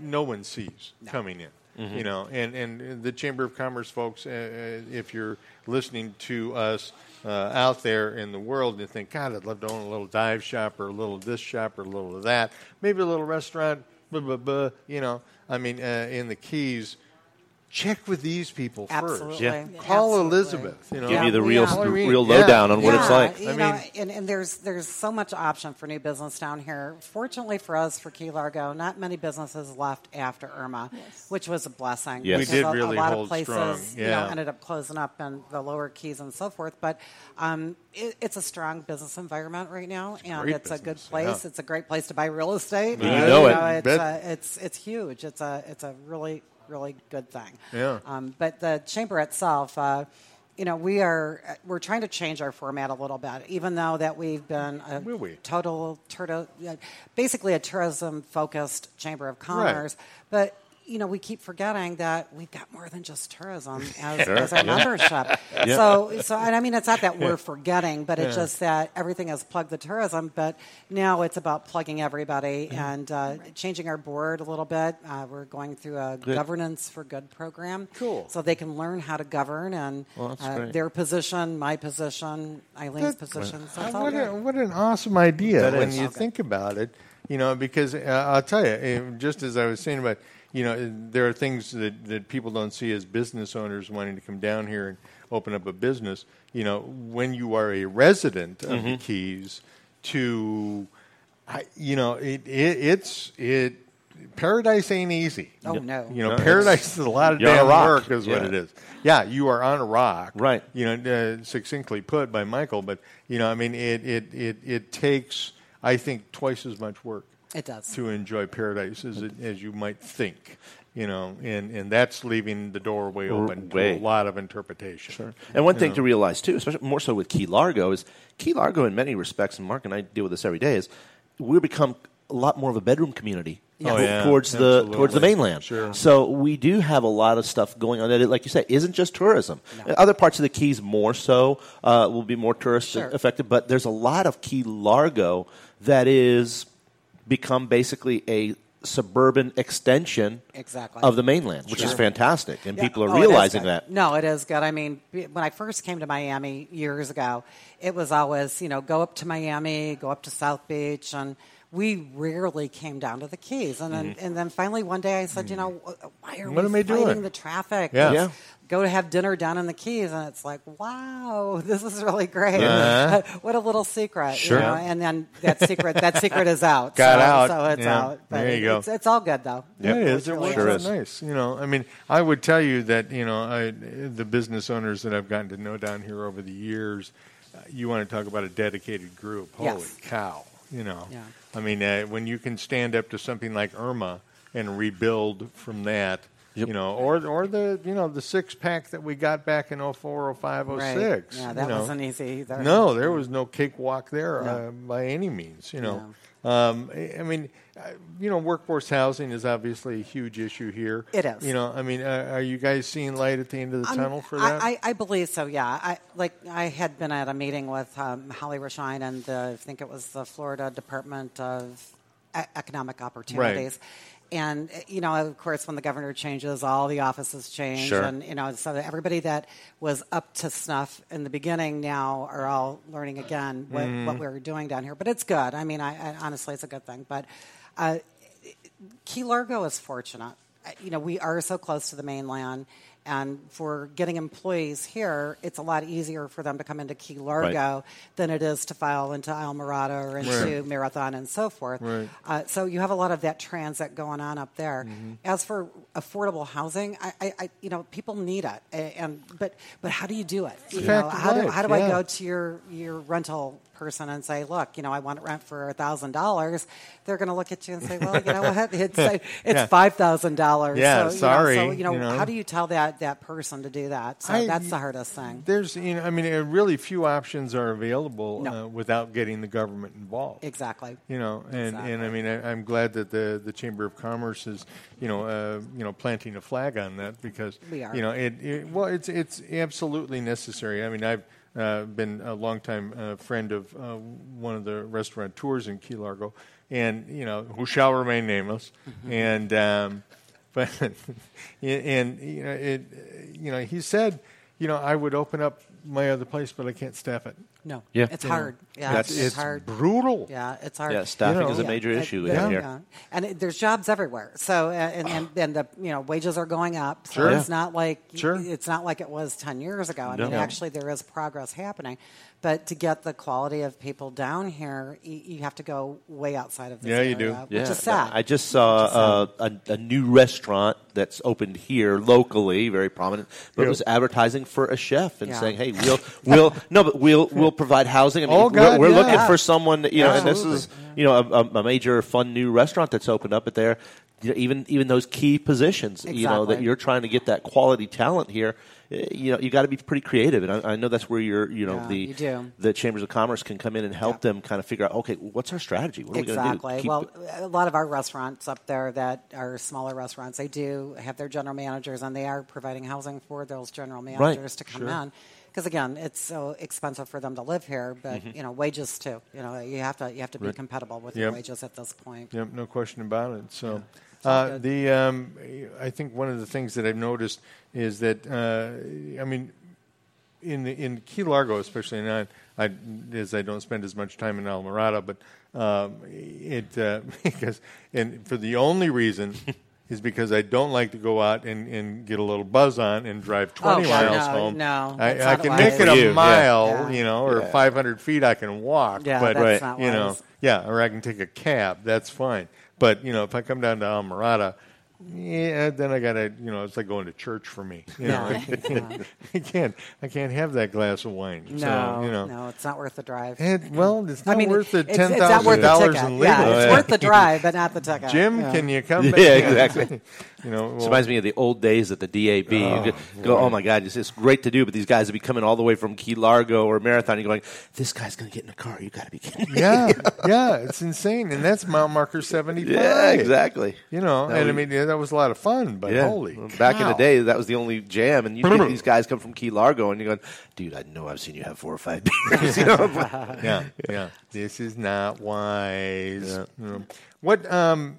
no one sees coming in. You know, and, and the Chamber of Commerce folks, uh, uh, if you're listening to us uh, out there in the world and you think, God, I'd love to own a little dive shop or a little this shop or a little of that, maybe a little restaurant, blah, blah, blah, you know, I mean, uh, in the Keys, check with these people first. Absolutely. Yeah. Call Absolutely. Elizabeth. You know, Give you the real, yeah. the I mean, real yeah. lowdown on what it's like. You I know, mean- and, and there's there's so much option for new business down here. Fortunately for us, for Key Largo, not many businesses left after Irma, Yes. which was a blessing. Yes. We did a, really a lot hold of places, strong. you know, Yeah. ended up closing up in the lower keys and so forth. But um, it, it's a strong business environment right now, and great it's a good place. yeah. It's a great place to buy real estate. You Uh, know it. it's, Bet. uh, it's it's huge. It's a it's a really really good thing. Yeah. Um, but the chamber itself, uh, you know, we are we're trying to change our format a little bit, even though that we've been a Will we? total, turtle, uh, basically a tourism focused chamber of commerce, but. You know, we keep forgetting that we've got more than just tourism as, as our membership. So, so, and I mean, it's not that we're forgetting, but it's just that everything has plugged the tourism. But now it's about plugging everybody and uh, changing our board a little bit. Uh, we're going through a governance for good program, Cool. so they can learn how to govern and that's uh, their position, my position, Eileen's position. So it's all what, a, what an awesome idea That when is. you Okay. think about it. You know, because uh, I'll tell you, eh, just as I was saying about, you know, there are things that, that people don't see as business owners wanting to come down here and open up a business. You know, when you are a resident of Mm-hmm. the Keys, to, I, you know, it, it it's it. Paradise ain't easy. Oh, no. You know, No, paradise is a lot of You're on a damn rock. work, is what Yeah. it is. Yeah, you are on a rock, Right. You know, uh, succinctly put by Michael. But you know, I mean, it it it, it takes, I think, twice as much work It does. to enjoy paradise as it, as you might think. You know, and and that's leaving the doorway open to a lot of interpretation. Sure. And one thing to realize too, especially more so with Key Largo, is Key Largo in many respects, and Mark and I deal with this every day, is we've become a lot more of a bedroom community Oh, yeah. towards the towards the mainland. Sure. So we do have a lot of stuff going on that, like you said, isn't just tourism. Other parts of the Keys more so uh, will be more tourist Sure. affected, but there's a lot of Key Largo that is become basically a suburban extension Exactly. of the mainland, which is fantastic, and Yeah. people are Oh, realizing that. No, it is good. I mean, when I first came to Miami years ago, it was always, you know, go up to Miami, go up to South Beach, and we rarely came down to the Keys. And then, and then finally one day I said, you know, why are Mm-hmm. What we fighting doing? the traffic? Yeah. Yeah. Go to have dinner down in the Keys, and it's like, wow, this is really great. Uh-huh. what a little secret, Sure. you know? And then that secret, that secret is out. Got so, out. so it's Yeah. out. But There you go. It's, it's all good though. Yeah, it is. It really Sure is. nice. You know, I mean, I would tell you that you know, I, the business owners that I've gotten to know down here over the years, uh, you want to talk about a dedicated group. Holy Yes. cow! You know, Yeah. I mean, uh, when you can stand up to something like Irma and rebuild from that. You know, or or the you know the six pack that we got back in 04, 05, 06. Right. Yeah, you that know. wasn't easy either. No, there was no cakewalk there No. uh, by any means. You know, um, I mean, uh, you know, workforce housing is obviously a huge issue here. It is. You know, I mean, uh, are you guys seeing light at the end of the Um, tunnel for that? I, I believe so. Yeah, I like I had been at a meeting with um, Holly Rashine and the, I think it was the Florida Department of Economic Opportunities. And uh, you know, of course, when the governor changes, all the offices change, Sure. and you know, so that everybody that was up to snuff in the beginning now are all learning again what, Mm-hmm. what we were doing down here. But it's good. I mean, I, I honestly, it's a good thing. But uh, Key Largo is fortunate. You know, we are so close to the mainland, and for getting employees here, it's a lot easier for them to come into Key Largo than it is to file into Islamorada or into Right. Marathon and so forth. Right. Uh, so you have a lot of that transit going on up there. Mm-hmm. As for affordable housing, I, I, I, you know, people need it, and but but how do you do it? You know, how do how do I go to your your rental person and say, look, you know, I want to rent for thousand dollars? They're going to look at you and say, well, you know what? It's it's Yeah. five thousand dollars. Yeah, so, sorry, You know, so you know, you know. how do you tell that that person to do that? So I- that's the hardest thing. There's, you know, I mean, uh, really few options are available No. uh, without getting the government involved. Exactly. You know, and, and I mean, I, I'm glad that the, the Chamber of Commerce is, you know, uh, you know, planting a flag on that because, We are. you know, it, it well, it's it's absolutely necessary. I mean, I've uh, been a longtime uh, friend of uh, one of the restaurateurs in Key Largo, and you know, who shall remain nameless, Mm-hmm. and um, but and you know, it, you know, he said, you know, I would open up my other place, but I can't staff it. No, Yeah. it's You know, hard. Yeah, that's- it's, it's hard. brutal. Yeah, it's hard. Yeah, staffing You know, is a Yeah. major issue yeah, here. yeah. and it, there's jobs everywhere. So uh, and, and and the you know wages are going up. So Sure. it's not like Sure. it's not like it was ten years ago. I No. mean, No. actually, there is progress happening. But to get the quality of people down here, you, you have to go way outside of this Yeah, you do. area, Yeah, is sad. I just saw uh, a, a new restaurant that's opened here locally, very prominent, but Yeah. it was advertising for a chef and Yeah. saying, "Hey, we'll we'll no, but we'll we'll provide housing." I mean, Oh, we're, we're yeah. looking for someone, that, you know, and this is you know a, a- a major fun new restaurant that's opened up. But there, you know, even even those key positions, you know, that you're trying to get that quality talent here. eh, You know, you got to be pretty creative, and I, I know that's where you're, you know, Yeah, the you the chambers of commerce can come in and help them kind of figure out, okay, what's our strategy? What are we going to do? Exactly. Keep- Well, a lot of our restaurants up there that are smaller restaurants, they do have their general managers, and they are providing housing for those general managers to come in. Because again, it's so expensive for them to live here, but Mm-hmm. you know, wages too. You know, you have to you have to be compatible with your wages at this point. Yep, no question about it. So, all uh, the um, I think one of the things that I've noticed is that uh, I mean, in the, in Key Largo, especially, and I, I as I don't spend as much time in Almirada, but um, it uh, because and for the only reason. Is because I don't like to go out and, and get a little buzz on and drive 20 Oh, miles no, home. no, I, I can wise. make it a you, mile, Yeah. you know, or 500 feet I can walk. Yeah, but that's not you know, wise. yeah, or I can take a cab. That's fine. But you know, if I come down to Almirada, yeah, then I gotta, you know, it's like going to church for me. You know, Yeah, I, can't, I can't, I can't have that glass of wine. No, so, you know, no, it's not worth the drive. It, well, it's not I mean, worth the it's- ten it's not worth the dollars ticket. in legal. Yeah, it's Yeah. worth the drive, but not the ticket. Jim, Yeah. can you come? Yeah, back? exactly. you know, well, reminds me of the old days at the DAB. you go, go, oh my God, it's, it's great to do, but these guys would be coming all the way from Key Largo or Marathon. You're going, this guy's going to get in a car. You got to be kidding me. yeah, yeah, it's insane, and that's mile marker seventy-five. Yeah, exactly. You know, That and I mean, yeah, that was a lot of fun, but Yeah. holy, Well, Back in the day, that was the only jam, and you get these guys come from Key Largo, and you're going, dude, I know I've seen you have four or five beers. you know? yeah, yeah. This is not wise. You know. What? Um,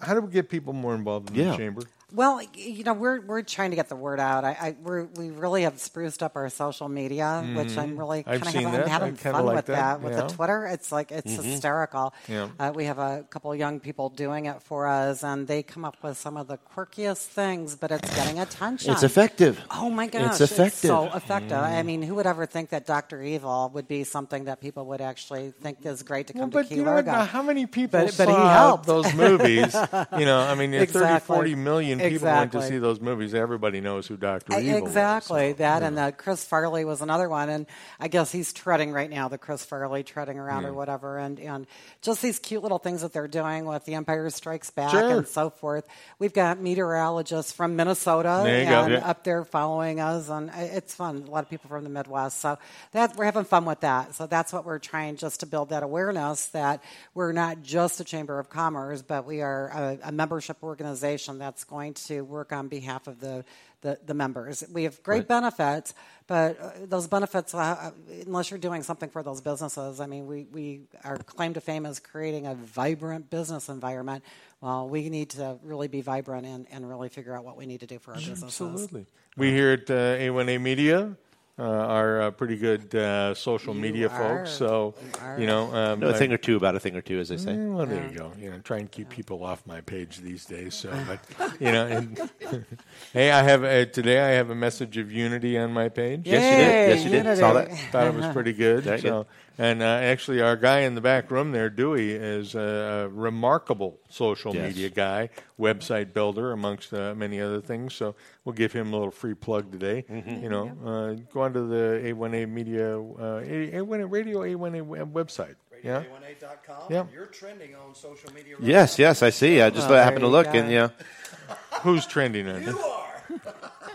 how do we get people more involved in Yeah. the chamber? Well, you know, we're we're trying to get the word out. I, I we're, we really have spruced up our social media, which I'm really Mm-hmm. Kind of having. I'm having fun like with that, that, with yeah. the Twitter. It's like it's hysterical. Yeah. Uh, we have a couple of young people doing it for us, and they come up with some of the quirkiest things, but it's getting attention. It's effective. Oh my gosh, It's effective. so effective. I mean, who would ever think that Doctor Evil would be something that people would actually think is great to come Well, to but Key you know? How many people But- but he helped. those movies? you know, I mean, Exactly. 30, 40 million million people went to Exactly. see those movies. Everybody knows who Doctor Evil exactly was. that, and uh, Chris Farley was another one, and I guess he's treading right now. The Chris Farley treading around Yeah. or whatever, and and just these cute little things that they're doing with The Empire Strikes Back Sure. and so forth. We've got meteorologists from Minnesota and Yeah. up there following us, and it's fun. A lot of people from the Midwest, so that we're having fun with that. So that's what we're trying just to build that awareness that we're not just a chamber of commerce, but we are a, a membership organization that's going to work on behalf of the the, the members. We have great Right. benefits, but uh, those benefits, uh, unless you're doing something for those businesses, I mean, we, we our claim to fame is creating a vibrant business environment. Well, we need to really be vibrant and, and really figure out what we need to do for our businesses. Absolutely. We here at uh, A1A Media uh, are uh, pretty good uh, social media are. folks. So, You you know, um, know a I- thing or two about a thing or two, as they say. Mm, Well, there you go. You know, try and keep people off my page these days. So, but you know, and, hey, I have uh, today. I have a message of unity on my page. Yes, you did. Yes, you did. Unity. Saw that. Thought it was pretty good. Very so, good. And uh, actually, our guy in the back room there, Dewey, is a remarkable social Yes. media guy, website builder, amongst uh, many other things. So we'll give him a little free plug today. Mm-hmm. You know, uh, go onto the A1A Media, uh, A- A1A Radio A1A web- website. Yeah. A1A.com. Yeah. You're trending on social media. Right Yes, yes, I see. I just Oh, happened to look, and yeah, Who's trending on? You are.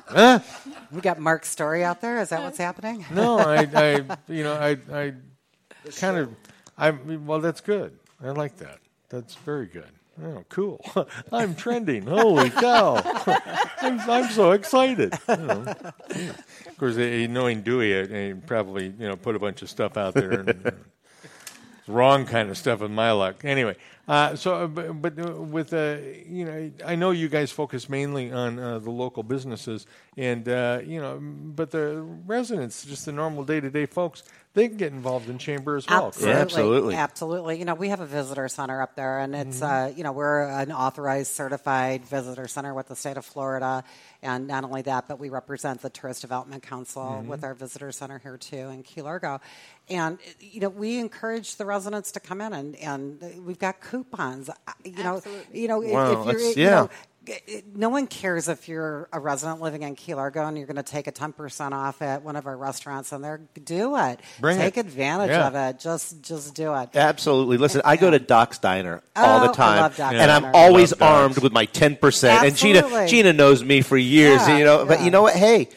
Huh? We got Mark's story out there. Is that what's happening? No, I, I, you know, I, I kind of, I, well, that's good. I like that. That's very good. Oh, cool. I'm trending. Holy cow. I'm, I'm so excited. You know. Of course, eh, knowing Dewey, eh, he probably, you know, put a bunch of stuff out there and uh, wrong kind of stuff with my luck. Anyway, uh, so uh, but, but uh, with uh, you know, I know you guys focus mainly on uh, the local businesses, and uh, you know, but the residents, just the normal day to day folks, they can get involved in chamber as well. Absolutely, correct? absolutely. absolutely. You know, we have a visitor center up there, and it's Mm-hmm. uh, you know we're an authorized, certified visitor center with the state of Florida, and not only that, but we represent the Tourist Development Council Mm-hmm. with our visitor center here too in Key Largo, and you know we encourage the residents to come in, and and we've got coupons. Uh, You know, Absolutely. you know Wow, if you're you yeah. know, it- it- Eh, no one cares if you're a resident living in Key Largo and you're going to take a 10% off at one of our restaurants and they're do it. Bring take it. advantage Yeah. of it. Just just do it. absolutely. Listen, I go to Doc's Diner all Oh, the I time, love Doc's and I'm Diner. always Love armed with my ten percent. And Gina, Gina knows me for years, Yeah, you know. But you know what? Hey,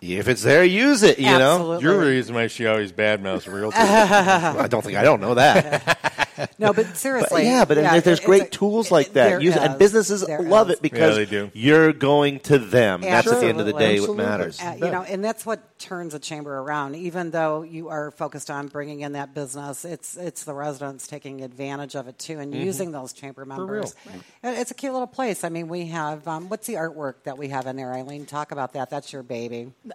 if it's there, use it. You know. Absolutely. You're the reason why she always badmouths realtors. I don't think I don't know that. No, but But seriously. yeah, but there- there's great a- tools like that. there Use it, and businesses love is. it because they do. you're going to them. That's at the end of the Absolutely. day what matters. Uh, you know, and that's what turns a chamber around. Even though you are focused on bringing in that business, it's it's the residents taking advantage of it too and using those chamber members. And It's a cute little place. I mean, we have um, what's the artwork that we have in there, Eileen? Talk about that. That's your baby.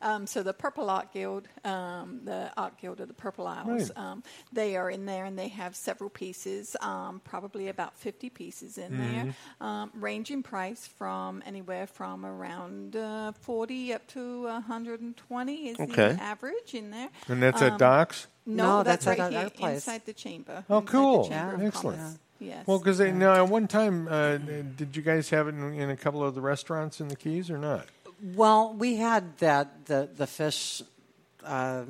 Um, so the Purple Art Guild, um, the Art Guild of the Purple Isles, Right. um, they are in there and they have several pieces, um, probably about 50 pieces in there, um, range in price from anywhere from around uh, 40 up to 120 is Okay. the average in there. and that's Um, at Doc's? No, No, that's, that's right our- here place. inside the chamber. Oh, cool. Chamber Yeah. Excellent. Commerce. Yes. Well, because now at one time, uh, did you guys have it in, in a couple of the restaurants in the Keys or not? Well, we had that the the fish. Uh,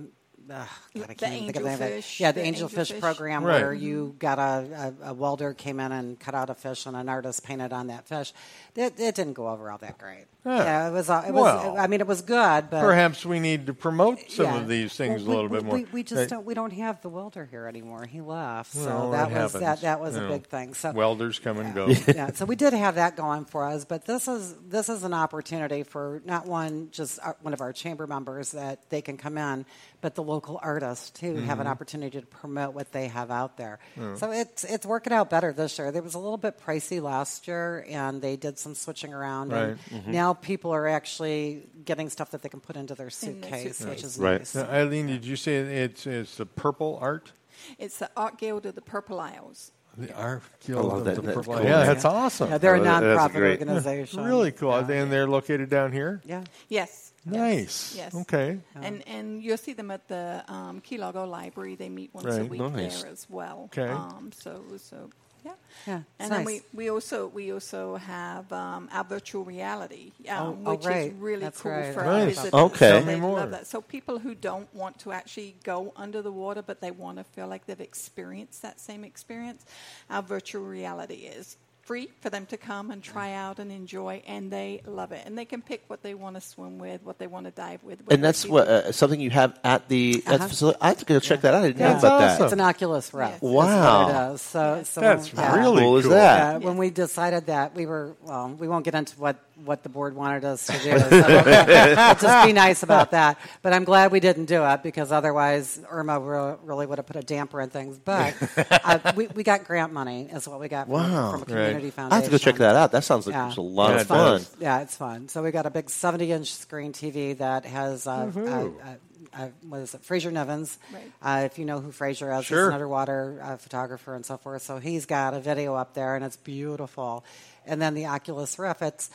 uh, God, I The can't even think of the name of it. angelfish, Yeah, the, the angelfish angelfish. program Right. where you got a, a, a welder came in and cut out a fish and an artist painted on that fish. It, it didn't go over all that great. Huh. Yeah, it was. uh, It was. Well, I mean, it was good, but Perhaps we need to promote some yeah. of these things Well, a little we, bit more. We, we just Uh, don't. We don't have the welder here anymore. He left, so well, that was happens, that. That was you a know. big thing. So Welders come and go. yeah, so we did have that going for us, but this is this is an opportunity for not one just our, one of our chamber members that they can come in, but the local artists too have an Mm-hmm. opportunity to promote what they have out there. So it's it's working out better this year. There was a little bit pricey last year, and they did some switching around, and Mm-hmm. now people are actually getting stuff that they can put into their suitcase, which is Right. nice. Now, Eileen, did you say it's it's the purple art? It's the Art Guild of the Purple Isles. The art Guild of that. the That's purple. cool. Yeah, that's awesome. Yeah, they're a that's nonprofit great. organization. really cool. Yeah. And they're located down here. Yeah. Yes. Nice. Yes. Okay. And and you'll see them at the um, Key Largo Library. They meet once a Right. week Nice. there as well. Okay. Um, so so Yeah. Yeah, it's and then we, we also we also have um, our virtual reality, um, Oh, oh, which right. is really That's cool right. for Nice. our visitors. Okay. So they love that. So people who don't want to actually go under the water, but they want to feel like they've experienced that same experience, our virtual reality is free for them to come and try out and enjoy, and they love it. And they can pick what they want to swim with, what they want to dive with. And that's what uh, something you have at the, at the Uh-huh. facility. I have to go check that out. I didn't Yeah. know about That's that. It's an Oculus Rift. Yes. Wow. it is. So, so That's yeah. really cool is cool. that? Yeah, when we decided that, we were, well, we won't get into what, what the board wanted us to do. So just be nice about that. But I'm glad we didn't do it because otherwise Irma really would have put a damper in things. But uh, we, we got grant money, is what we got from, Wow. from a community Right. foundation. I have to go check that out. That sounds like Yeah. a lot Yeah, of it fun. Yeah, it's fun. So we got a big 70 inch screen TV that has, uh, uh, uh, uh, what is it, Frazier Nivens. Right. Uh, if you know who Frazier is, Sure. he's an underwater uh, photographer and so forth. So he's got a video up there, and it's beautiful. And then the Oculus Rift, it's,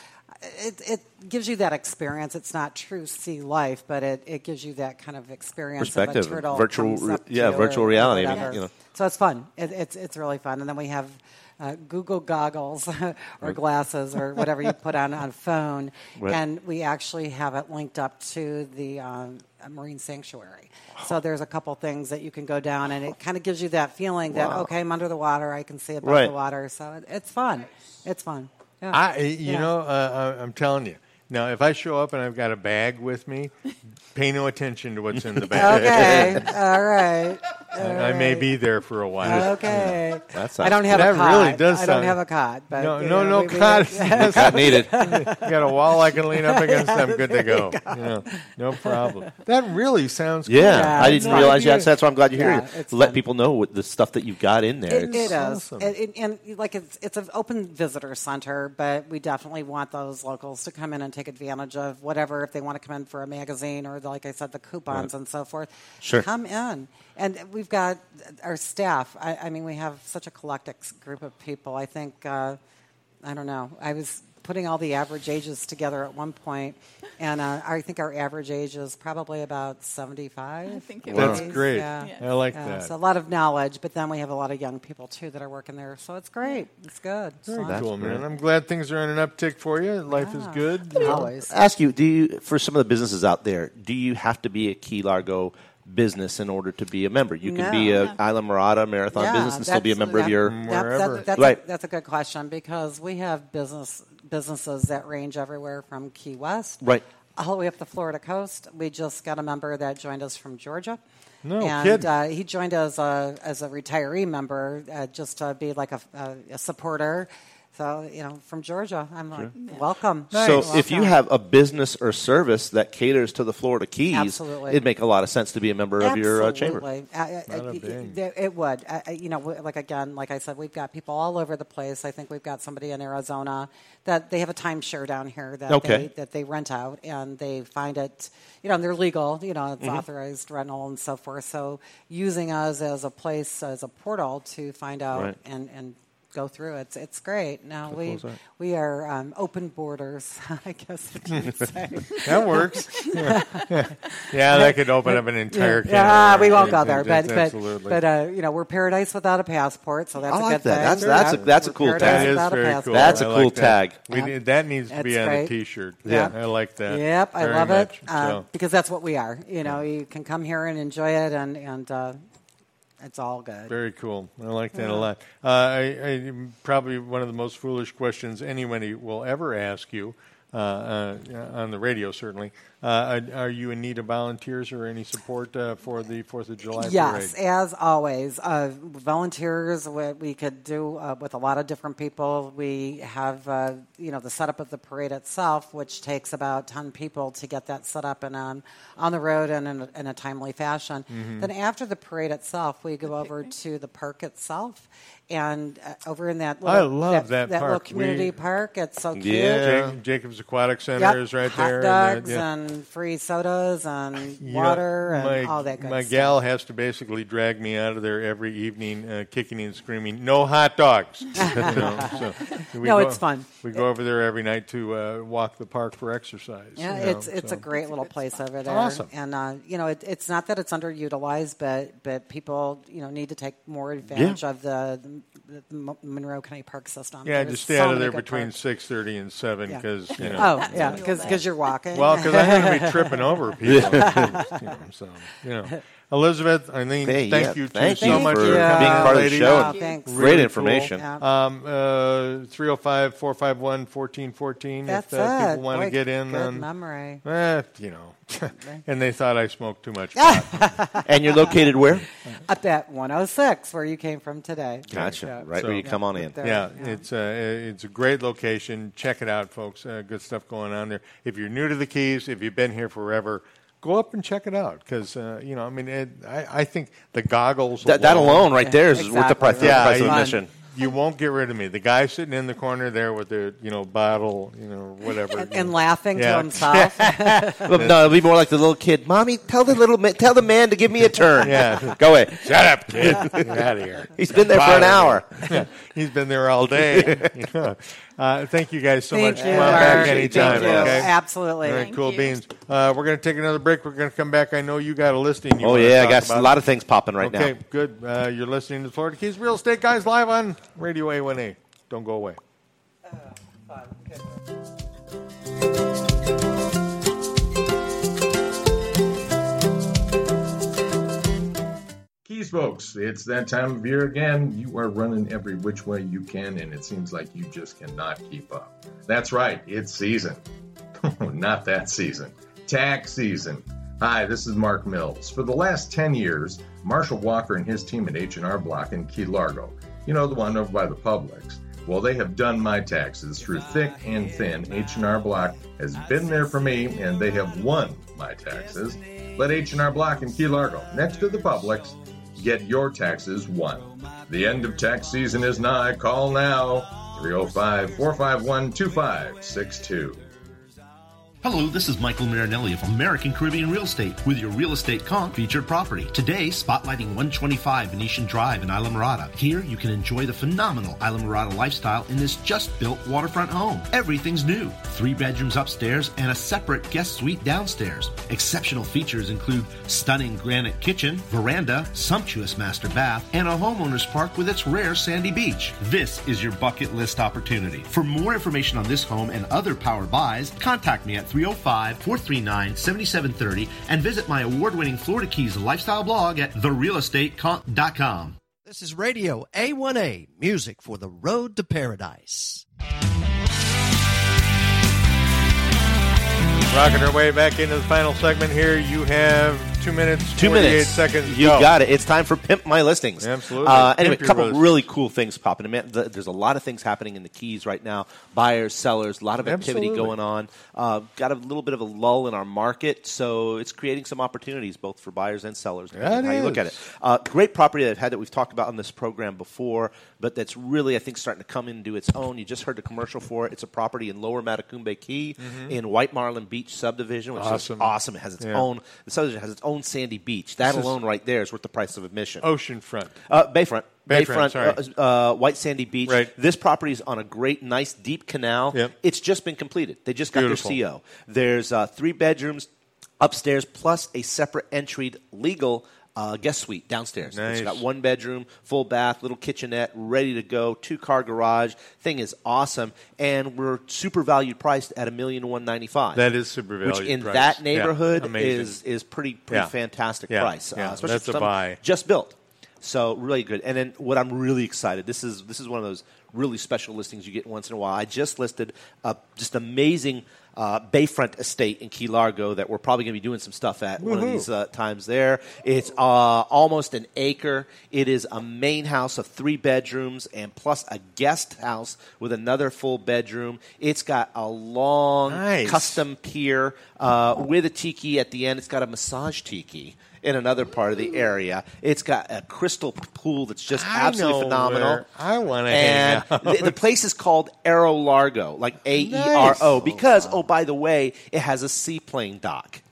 it, it gives you that experience. It's not true sea life, but it, it gives you that kind of experience. Perspective, Of a turtle virtual re- yeah, virtual reality, I mean, you know. So it's fun. It, it's it's really fun. And then we have uh, Google goggles or glasses or whatever you put on on phone, Right. and we actually have it linked up to the um, marine sanctuary. So there's a couple things that you can go down, and it kind of gives you that feeling that okay, I'm under the water, I can see above Right. the water. So it, it's fun. It's fun. I, you Yeah. know, uh, I- I'm telling you. Now, if I show up and I've got a bag with me, pay no attention to what's in the bag. Okay. All right. I, I may be there for a while. Okay. That sounds I don't have That a cot. really does I don't sound- have a cot. But No, you no, know, no we- we- cot. Not needed. got a wall I can lean up against. I'm good to go. You know, no problem. That really sounds. cool. Yeah, Yeah, I it's didn't fun. realize you had. That's why I'm glad you're Yeah, here. it's Let fun. people know what the stuff that you've got in there. It, It's- it is, awesome. and, and, and, like it's it's an open visitor center, but we definitely want those locals to come in and take advantage of whatever if they want to come in for a magazine or, like I said, the coupons and so forth. Sure. come in, and we've got our staff. I, I mean, we have such a collective group of people. I think uh, I don't know. I was putting all the average ages together at one point, and uh, I think our average age is probably about seventy-five. I think it That's was. great. Yeah. I like Yeah, that. So a lot of knowledge, but then we have a lot of young people too that are working there. So it's great. It's good. It's Very fun. cool, man. I'm glad things are on an uptick for you. Life is good. you know. Always. ask you, do you for some of the businesses out there, do you have to be a Key Largo business in order to be a member? You can be No. a Islamorada marathon Yeah, business and still be a that's- member of your. that- Wherever. that- that's, Right. a, that's a good question because we have business businesses that range everywhere from Key West, Right. all the way up the Florida coast. We just got a member that joined us from Georgia. No and kidding. Uh, he joined as a as a retiree member uh, just to be like a, a, a supporter. So you know, from Georgia, I'm like, welcome. So if you have a business or service that caters to the Florida Keys, Absolutely. it'd make a lot of sense to be a member of your uh, chamber. Absolutely. Uh, uh, Bada uh, bing. there- it would. You know, like again, like I said, we've got people all over the place. I think we've got somebody in Arizona that they have a timeshare down here that Okay. they, that they rent out, and they find it. You know, and they're legal. You know, Mm-hmm. it's authorized rental and so forth. So using us as a place as a portal to find out Right. and and. Go through it's it's great. Now we we are um, open borders, I guess what you would say. That works. yeah, that could open up an entire can. Yeah, of we won't go there, but but Absolutely. but uh, you know we're paradise without a passport, so that's I a like good that. thing. That's- that's a- that's a we're cool tag. that is a very cool. That's a I cool like that. tag. We Yep. need, that needs to That's be on great. a T-shirt. Yeah. I like that. Yep, I love much. it uh, So, because that's what we are. You know, you can come here and enjoy it, and and uh, it's all good. Very cool. I like that a lot. Uh, I, I, probably one of the most foolish questions anybody will ever ask you uh, uh, on the radio, certainly. Uh, are, you in need of volunteers or any support uh, for the Fourth of July Yes, parade? as always, uh, volunteers we, we could do uh, with a lot of different people. We have, uh, you know, the setup of the parade itself, which takes about ten people to get that set up and on on the road and in a, in a timely fashion. Mm-hmm. Then after the parade itself, we go over to the park itself. And uh, over in that, little, I love that that little park. community We- park. It's so cute. Yeah. Jacobs Aquatic Center Yep, is right hot there. and, dogs uh, yeah. and and free sodas and know, water and my, all that good My stuff. gal has to basically drag me out of there every evening, uh, kicking and screaming, "No hot dogs!" You know, so No, go- it's fun. We go over there every night to uh, walk the park for exercise. Yeah, you know, it's it's so. a great little place over there. Awesome. And uh, you know, it, it's not that it's underutilized, but but people you know need to take more advantage of the, the, the Monroe County Park system. Yeah, There's just stay so out of there between six thirty and seven Yeah. because you know. Oh yeah, because you're walking. Well, because I'm going to be tripping over people. you know, so you know, Elizabeth, I mean, Hey, thank yeah, you thank too you so much for for being part of the show. Yeah, thanks. Great Really information. Cool. Um, uh, 305 451 1414 if uh, people it. want to get in. good on- memory. Eh, you know. and they thought I smoked too much pot. And you're located where? Up at 106, where you came from today. Gotcha. Yeah. Right where you come on in. There, yeah, it's uh, it's a great location. Check it out, folks. Uh, good stuff going on there. If you're new to the Keys, if you've been here forever, go up and check it out because uh, you know, I mean, it, I, I think the goggles That, that alone, right there, is worth the price, the yeah, price of admission. You won't get rid of me. The guy sitting in the corner there with the you know bottle, you know whatever, And, and laughing Yeah. to himself. Well, no, it'll be more like the little kid. Mommy, tell the little ma- tell the man to give me a turn. Yeah. go ahead. Shut up, kid. Get out of here. He's been there for an hour. Yeah, he's been there all day. Yeah. Uh, thank you guys so Thank much. you, Come on back Mark. anytime. Thank you. Okay. Absolutely. All right, Thank cool you. beans. Uh, we're going to take another break. We're going to come back. I know you got a listing. You Oh, yeah, I got about. a lot of things popping right okay, now. Okay, good. Uh, you're listening to Florida Keys Real Estate Guys live on Radio A1A. Don't go away. Keys, folks, it's that time of year again. You are running every which way you can, and it seems like you just cannot keep up. That's right, it's season. Not that season. Tax season. Hi, this is Mark Mills. For the last 10 years, Marshall Walker and his team at H&R Block in Key Largo, you know, the one over by the Publix, well, they have done my taxes through thick and thin. H&R Block has been there for me, and they have won my taxes. Let H&R Block in Key Largo, next to the Publix, get your taxes won. The end of tax season is nigh. Call now 305 451 2562. Hello, this is Michael Marinelli of American Caribbean Real Estate with your real estate conch featured property. Today, spotlighting 125 Venetian Drive in Islamorada. Here, you can enjoy the phenomenal Islamorada lifestyle in this just built waterfront home. Everything's new. Three bedrooms upstairs and a separate guest suite downstairs. Exceptional features include stunning granite kitchen, veranda, sumptuous master bath, and a homeowner's park with its rare sandy beach. This is your bucket list opportunity. For more information on this home and other power buys, contact me at 305 439 7730 and visit my award winning Florida Keys lifestyle blog at therealestateconch.com. This is Radio A1A, music for the road to paradise. Rocking our way back into the final segment here. You have two minutes, Two 48 minutes. seconds. You go. got it. It's time for Pimp My Listings. Absolutely. Uh, anyway, a couple list. really cool things popping. There's a lot of things happening in the Keys right now. Buyers, sellers, a lot of activity Absolutely. going on. Uh, got a little bit of a lull in our market, so it's creating some opportunities both for buyers and sellers. That how you look at it. Uh, great property that I've had that we've talked about on this program before, but that's really I think starting to come into its own. You just heard the commercial for it. It's a property in Lower Matacumbe Key in White Marlin Beach subdivision, which Mm-hmm. Awesome. is awesome. It has its Yeah. own. The subdivision has its own sandy beach. That This is- alone right there is worth the price of admission. Oceanfront. Uh, Bayfront. Bayfront, Bayfront, uh, uh, White Sandy Beach. Right. This property is on a great, nice, deep canal. Yep. It's just been completed. They just got Beautiful. their CO. There's uh, three bedrooms upstairs, plus a separate entried legal uh, guest suite downstairs. Nice. It's got one bedroom, full bath, little kitchenette, ready to go, two car garage. Thing is awesome, and we're super valued priced at a million one ninety five. That is super Which valued in price. that neighborhood amazing. is is pretty pretty Yeah. fantastic Yeah, price. yeah, Uh, especially that's for a buy. Just built. So really good. And then what I'm really excited. This is this is one of those really special listings you get once in a while. I just listed a just amazing uh, Bayfront estate in Key Largo that we're probably going to be doing some stuff at one of these uh, times there. It's uh, almost an acre. It is a main house of three bedrooms and plus a guest house with another full bedroom. It's got a long Nice. custom pier uh, with a tiki at the end. It's got a massage tiki. In another part of the mm. area. It's got a crystal pool that's just I absolutely phenomenal. I wanna hang and the, the place is called Aero Largo, like A E R O, because oh by the way, it has a seaplane dock.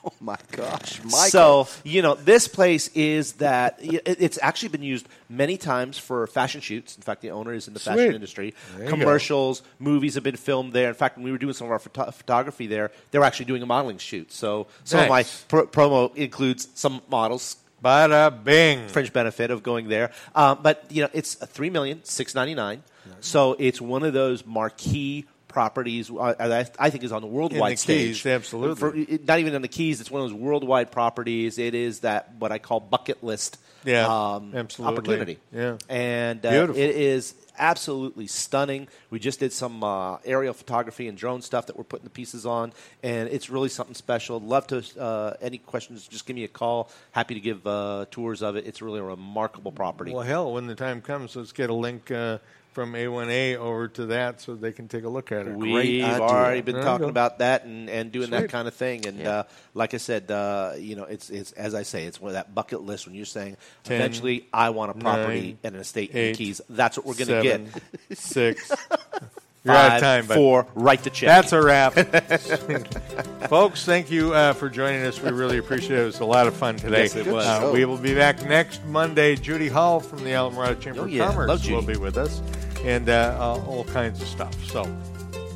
Oh my gosh, So you know, this place is that it's actually been used many times for fashion shoots. In fact, the owner is in the fashion industry. There you go. Commercials, movies have been filmed there. In fact, when we were doing some of our photo- photography there, they were actually doing a modeling shoot. So some of my Nice. pro- promo includes some models. Bada bing. Fringe benefit of going there, um, but you know it's a three million six ninety nine. So it's one of those marquee properties. Uh, I, think is on the worldwide the stage. Keys, absolutely. For- not even on the keys. It's one of those worldwide properties. It is that what I call bucket list. Yeah, um, absolutely. opportunity. Yeah. and uh, it is absolutely stunning. We just did some uh, aerial photography and drone stuff that we're putting the pieces on, and it's really something special. Love to uh, any questions, just give me a call. Happy to give uh, tours of it. It's really a remarkable property. Well, hell, when the time comes, let's get a link uh, from A1A over to that so they can take a look at it. We've already been There talking about that and, and doing that kind of thing. And uh, like I said, uh, you know, it's it's as I say, it's one of that bucket list. When you're saying Ten, eventually, I want a property nine, and an estate in the Keys. That's what we're going to get. seven, Six. You're out of time, but four, write the check. That's a wrap. Folks, thank you uh, for joining us. We really appreciate it. It was a lot of fun today. Yes, it was. Uh, we will be back next Monday. Judy Hall from the Islamorada Chamber Oh, of. Commerce Love will be with us, and uh, uh, all kinds of stuff. So,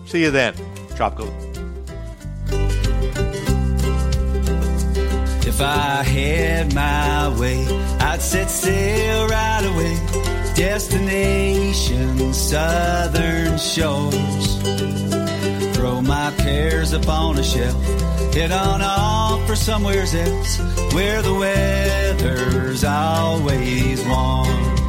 see you then. Tropical. If I had my way, I'd set sail right away. Destination southern shores. Throw my cares upon a shelf. Head on off for somewheres else where the weather's always warm.